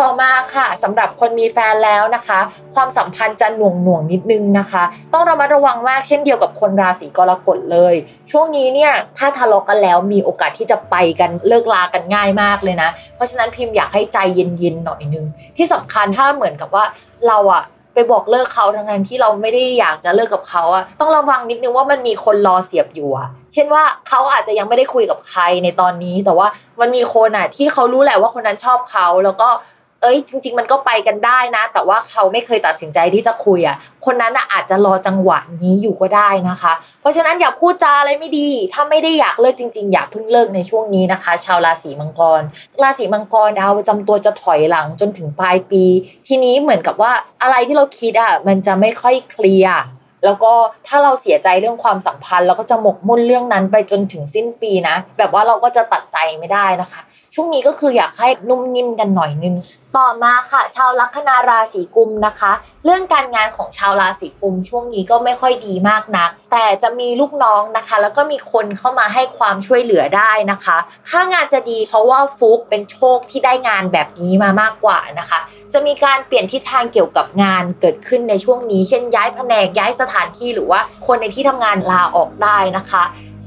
ต่อมาค่ะสำหรับคนมีแฟนแล้วนะคะ ความสัมพันธ์จะหน่วงหน่วงนิดนึงนะคะ ต้องระมัดระวังมากเช่นเดียวกับคนราศีกรกฎเลย ช่วงนี้เนี่ยถ้าทะเลาะกันแล้วมีโอกาสที่จะไปกันเลิกลากันง่ายมากเลยนะ เพราะฉะนั้นพิมพ์อยากให้ใจเย็นๆหน่อยนึงที่สำคัญถ้าเหมือนกับว่าเราอะ ไปบอกเลิกเขาทั้งนั้นที่เราไม่ได้อยากจะเลิกกับเขาอะต้องระวังนิดนึงว่ามันมีคนรอเสียบอยู่อะเช่นว่าเขาอาจจะยังไม่ได้คุยกับใครในตอนนี้ แต่ว่ามันมีคนอะที่เขารู้แหละว่าคนนั้นชอบเขาแล้วก็เเอ้ยจริง ๆ มันก็ไปกันได้นะ แต่ว่าเขาไม่เคยตัดสินใจที่จะคุยอะ คนนั้นอาจจะรอจังหวะนี้อยู่ก็ได้นะคะ เพราะฉะนั้นอย่าพูดจาอะไรไม่ดี ถ้าไม่ได้อยากเลิกจริง ๆ อย่าเพิ่งเลิกในช่วงนี้นะคะ ชาวราศีมังกร ราศีมังกรดาวประจำตัวจะถอยหลังจนถึงปลายปี ทีนี้เหมือนกับว่าอะไรที่เราคิดอะมันจะไม่ค่อยเคลียร์แล้วก็ถ้าเราเสียใจเรื่องความสัมพันธ์เราก็จะหมกมุ่นเรื่องนั้นไปจนถึงสิ้นปีนะ แบบว่าเราก็จะตัดใจไม่ได้นะคะ ช่วงนี้ก็คืออยากให้นุ่มนิ่มกันหน่อยนึง ต่อมาค่ะ ชาวลัคนาราศีกุมนะคะ เรื่องการงานของชาวราศีกุมช่วงนี้ก็ไม่ค่อยดีมากนัก แต่จะมีลูกน้องนะคะ แล้วก็มีคนเข้ามาให้ความช่วยเหลือได้นะคะ ถ้างานจะดีเพราะว่าฟุกเป็นโชคที่ได้งานแบบนี้มามากกว่านะคะ จะมีการเปลี่ยนทิศทางเกี่ยวกับงานเกิดขึ้นในช่วงนี้ เช่นย้ายแผนกย้ายสถานที่หรือว่าคนในที่ทำงานลาออกได้นะคะ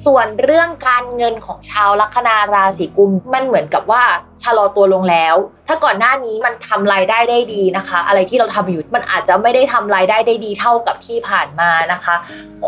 ส่วนเรื่องการเงินของชาวลัคนาราศีกุมมันเหมือนกับว่าชะลอตัวลงแล้ว ถ้าก่อนหน้านี้มันทำรายได้ได้ดีนะคะ อะไรที่เราทำอยู่มันอาจจะไม่ได้ทำรายได้ได้ดีเท่ากับที่ผ่านมานะคะ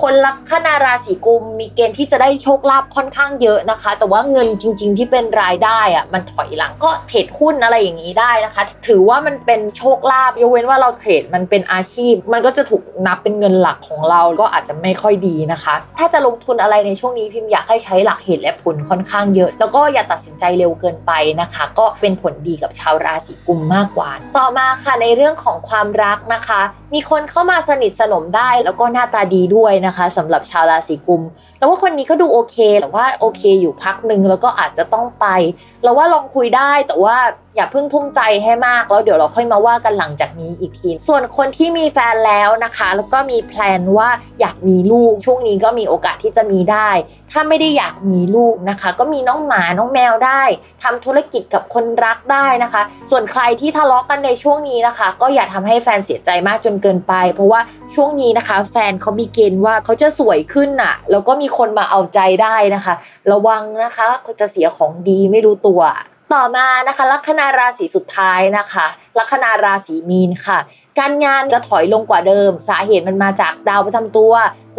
คนลัคนาราศีกุมมีเกณฑ์ที่จะได้โชคลาภค่อนข้างเยอะนะคะ แต่ว่าเงินจริง ๆ ที่เป็นรายได้อะมันถอยหลังก็เทรดหุ้นอะไรอย่างนี้ได้นะคะ ถือว่ามันเป็นโชคลาภยกเว้นว่าเราเทรดมันเป็นอาชีพ มันก็จะถูกนับเป็นเงินหลักของเราก็อาจจะไม่ค่อยดีนะคะ ถ้าจะลงทุนอะไรในช่วงนี้พิมพ์อยากให้ใช้หลักเหตุและผลค่อนข้างเยอะ แล้วก็อย่าตัดสินใจเร็วเกินไปนะคะก็เป็นผลดีกับชาวราศีกุมมากกว่า ต่อมาค่ะในเรื่องของความรักนะคะ มีคนเข้ามาสนิทสนมได้ แล้วก็หน้าตาดีด้วยนะคะสำหรับชาวราศีกุม แล้วว่าคนนี้ก็ดูโอเค แต่ว่าโอเคอยู่พักหนึ่งแล้วก็อาจจะต้องไป เราว่าลองคุยได้แต่ว่าอย่าเพิ่งทุ่มใจให้มากแล้วเดี๋ยวเราค่อยมาว่ากันหลังจากนี้อีกที ส่วนคนที่มีแฟนแล้วนะคะ แล้วก็มีแพลนว่าอยากมีลูกช่วงนี้ก็มีโอกาสที่จะมีได้ ถ้าไม่ได้อยากมีลูกนะคะ ก็มีน้องหมาน้องแมวได้ทำธุรกิจกับคนรักได้นะคะ ส่วนใครที่ทะเลาะกันในช่วงนี้นะคะ ก็อย่าทำให้แฟนเสียใจมากจนเกินไป เพราะว่าช่วงนี้นะคะ แฟนเขามีเกณฑ์ว่าเขาจะสวยขึ้นน่ะแล้วก็มีคนมาเอาใจได้นะคะ ระวังนะคะเขาจะเสียของดีไม่รู้ตัวต่อมานะคะลัคนาราศีสุดท้ายนะคะลัคนาราศีมีนค่ะ การงานจะถอยลงกว่าเดิม สาเหตุมันมาจากดาวประจำตัว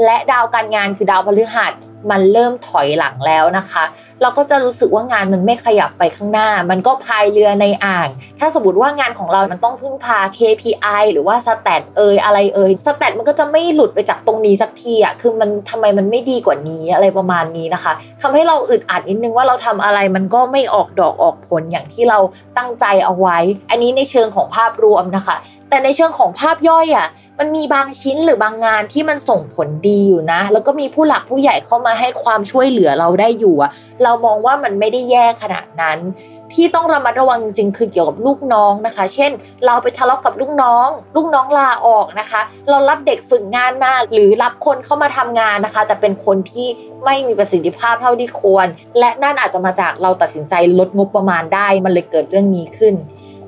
และดาวการงานคือดาวพฤหัส มันเริ่มถอยหลังแล้วนะคะ เราก็จะรู้สึกว่างานมันไม่ขยับไปข้างหน้า มันก็พายเรือในอ่าง ถ้าสมมติว่างานของเรา มันต้องพึ่งพา KPI หรือว่า stat เอยอะไรเอย stat มันก็จะไม่หลุดไปจากตรงนี้สักทีอะคือมันทำไมมันไม่ดีกว่านี้อะไรประมาณนี้นะคะทำให้เราอึดอัดนิดนึงว่าเราทำอะไรมันก็ไม่ออกดอกออกผลอย่างที่เราตั้งใจเอาไว้ อันนี้ในเชิงของภาพรวมนะคะ แต่ในเชิงของภาพย่อยอะมันมีบางชิ้นหรือบางงานที่มันส่งผลดีอยู่นะ แล้วก็มีผู้หลักผู้ใหญ่เข้ามาให้ความช่วยเหลือเราได้อยู่อะเรามองว่ามันไม่ได้แย่ขนาดนั้น ที่ต้องระมัดระวังจริงๆคือเกี่ยวกับลูกน้องนะคะ เช่น เราไปทะเลาะกับลูกน้อง ลูกน้องลาออกนะคะ เรารับเด็กฝึกงานมาหรือรับคนเข้ามาทำงานนะคะ แต่เป็นคนที่ไม่มีประสิทธิภาพเท่าที่ควร และนั่นอาจจะมาจากเราตัดสินใจลดงบประมาณได้มันเลยเกิดเรื่องนี้ขึ้น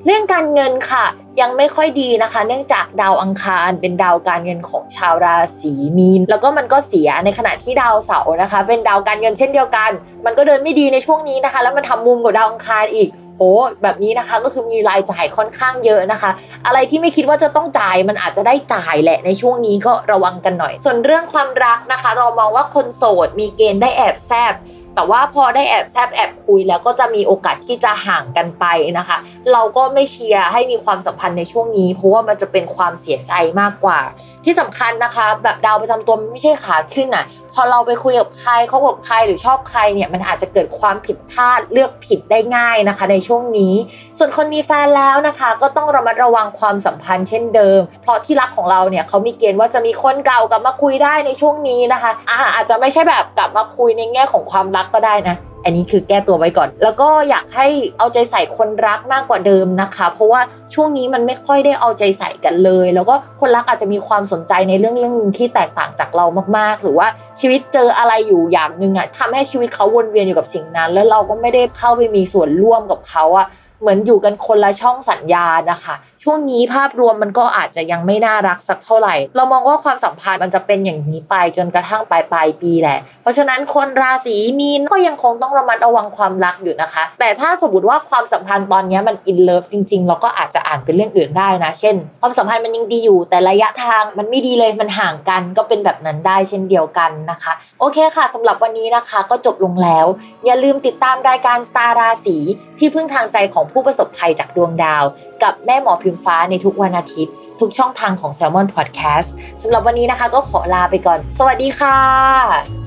เรื่องการเงินค่ะ ยังไม่ค่อยดีนะคะ เนื่องจากดาวอังคารเป็นดาวการเงินของชาวราศีมีน แล้วก็มันก็เสียในขณะที่ดาวเสาร์นะคะ เป็นดาวการเงินเช่นเดียวกัน มันก็เดินไม่ดีในช่วงนี้นะคะ แล้วมันทำมุมกับดาวอังคารอีกโหแบบนี้นะคะก็คือมีรายจ่ายค่อนข้างเยอะนะคะ อะไรที่ไม่คิดว่าจะต้องจ่ายมันอาจจะได้จ่ายแหละในช่วงนี้ก็ระวังกันหน่อย ส่วนเรื่องความรักนะคะ เรามองว่าคนโสดมีเกณฑ์ได้แอบแซบ แต่ว่าพอได้แอบแซบแอบคุยแล้วก็จะมีโอกาสที่จะห่างกันไปนะคะ เราก็ไม่เชียร์ให้มีความสัมพันธ์ในช่วงนี้ เพราะว่ามันจะเป็นความเสียใจมากกว่า ที่สำคัญนะคะ แบบดาวประจำตัวมันไม่ใช่ขาขึ้นอะ พอเราไปคุยกับใครเขากับใครหรือชอบใครเนี่ยมันอาจจะเกิดความผิดพลาดเลือกผิดได้ง่ายนะคะ ในช่วงนี้ ส่วนคนมีแฟนแล้วนะคะ ก็ต้องระมัดระวังความสัมพันธ์เช่นเดิม เพราะที่รักของเราเนี่ยเขามีเกณฑ์ว่าจะมีคนเก่ากลับมาคุยได้ในช่วงนี้นะคะอาอาจจะไม่ใช่แบบกลับมาคุยในแง่ของความรักก็ได้นะ อันนี้คือแก้ตัวไว้ก่อน แล้วก็อยากให้เอาใจใส่คนรักมากกว่าเดิมนะคะ เพราะว่าช่วงนี้มันไม่ค่อยได้เอาใจใส่กันเลย แล้วก็คนรักอาจจะมีความสนใจในเรื่องเรื่องที่แตกต่างจากเรามาก ๆ หรือว่าชีวิตเจออะไรอยู่อย่างหนึ่งอะทำให้ชีวิตเขาวนเวียนอยู่กับสิ่งนั้น แล้วเราก็ไม่ได้เข้าไปมีส่วนร่วมกับเขาอะ เหมือนอยู่กันคนละช่องสัญญาณนะคะ ช่วงนี้ภาพรวมมันก็อาจจะยังไม่น่ารักสักเท่าไหร่ เรามองว่าความสัมพันธ์มันจะเป็นอย่างนี้ไปจนกระทั่งปลายปลายปีแหละ เพราะฉะนั้นคนราศีมีนก็ยังคงต้องระมัดระวังความรักอยู่นะคะ แต่ถ้าสมมติว่าความสัมพันธ์ตอนนี้มันอินเลิฟจริง ๆ เราก็อาจจะอ่านเป็นเรื่องอื่นได้นะ เช่น ความสัมพันธ์มันยังดีอยู่ แต่ระยะทางมันไม่ดีเลยมันห่างกันก็เป็นแบบนั้นได้เช่นเดียวกันนะคะ โอเคค่ะสำหรับวันนี้นะคะก็จบลงแล้ว อย่าลืมติดตามรายการสตาร์ราศีที่พึ่งทางใจของผู้ประสบภัยจากดวงดาว กับแม่หมอพิมฟ้าในทุกวันอาทิตย์ ทุกช่องทางของ s ซ l m o n Podcast สำหรับวันนี้นะคะก็ขอลาไปก่อน สวัสดีค่ะ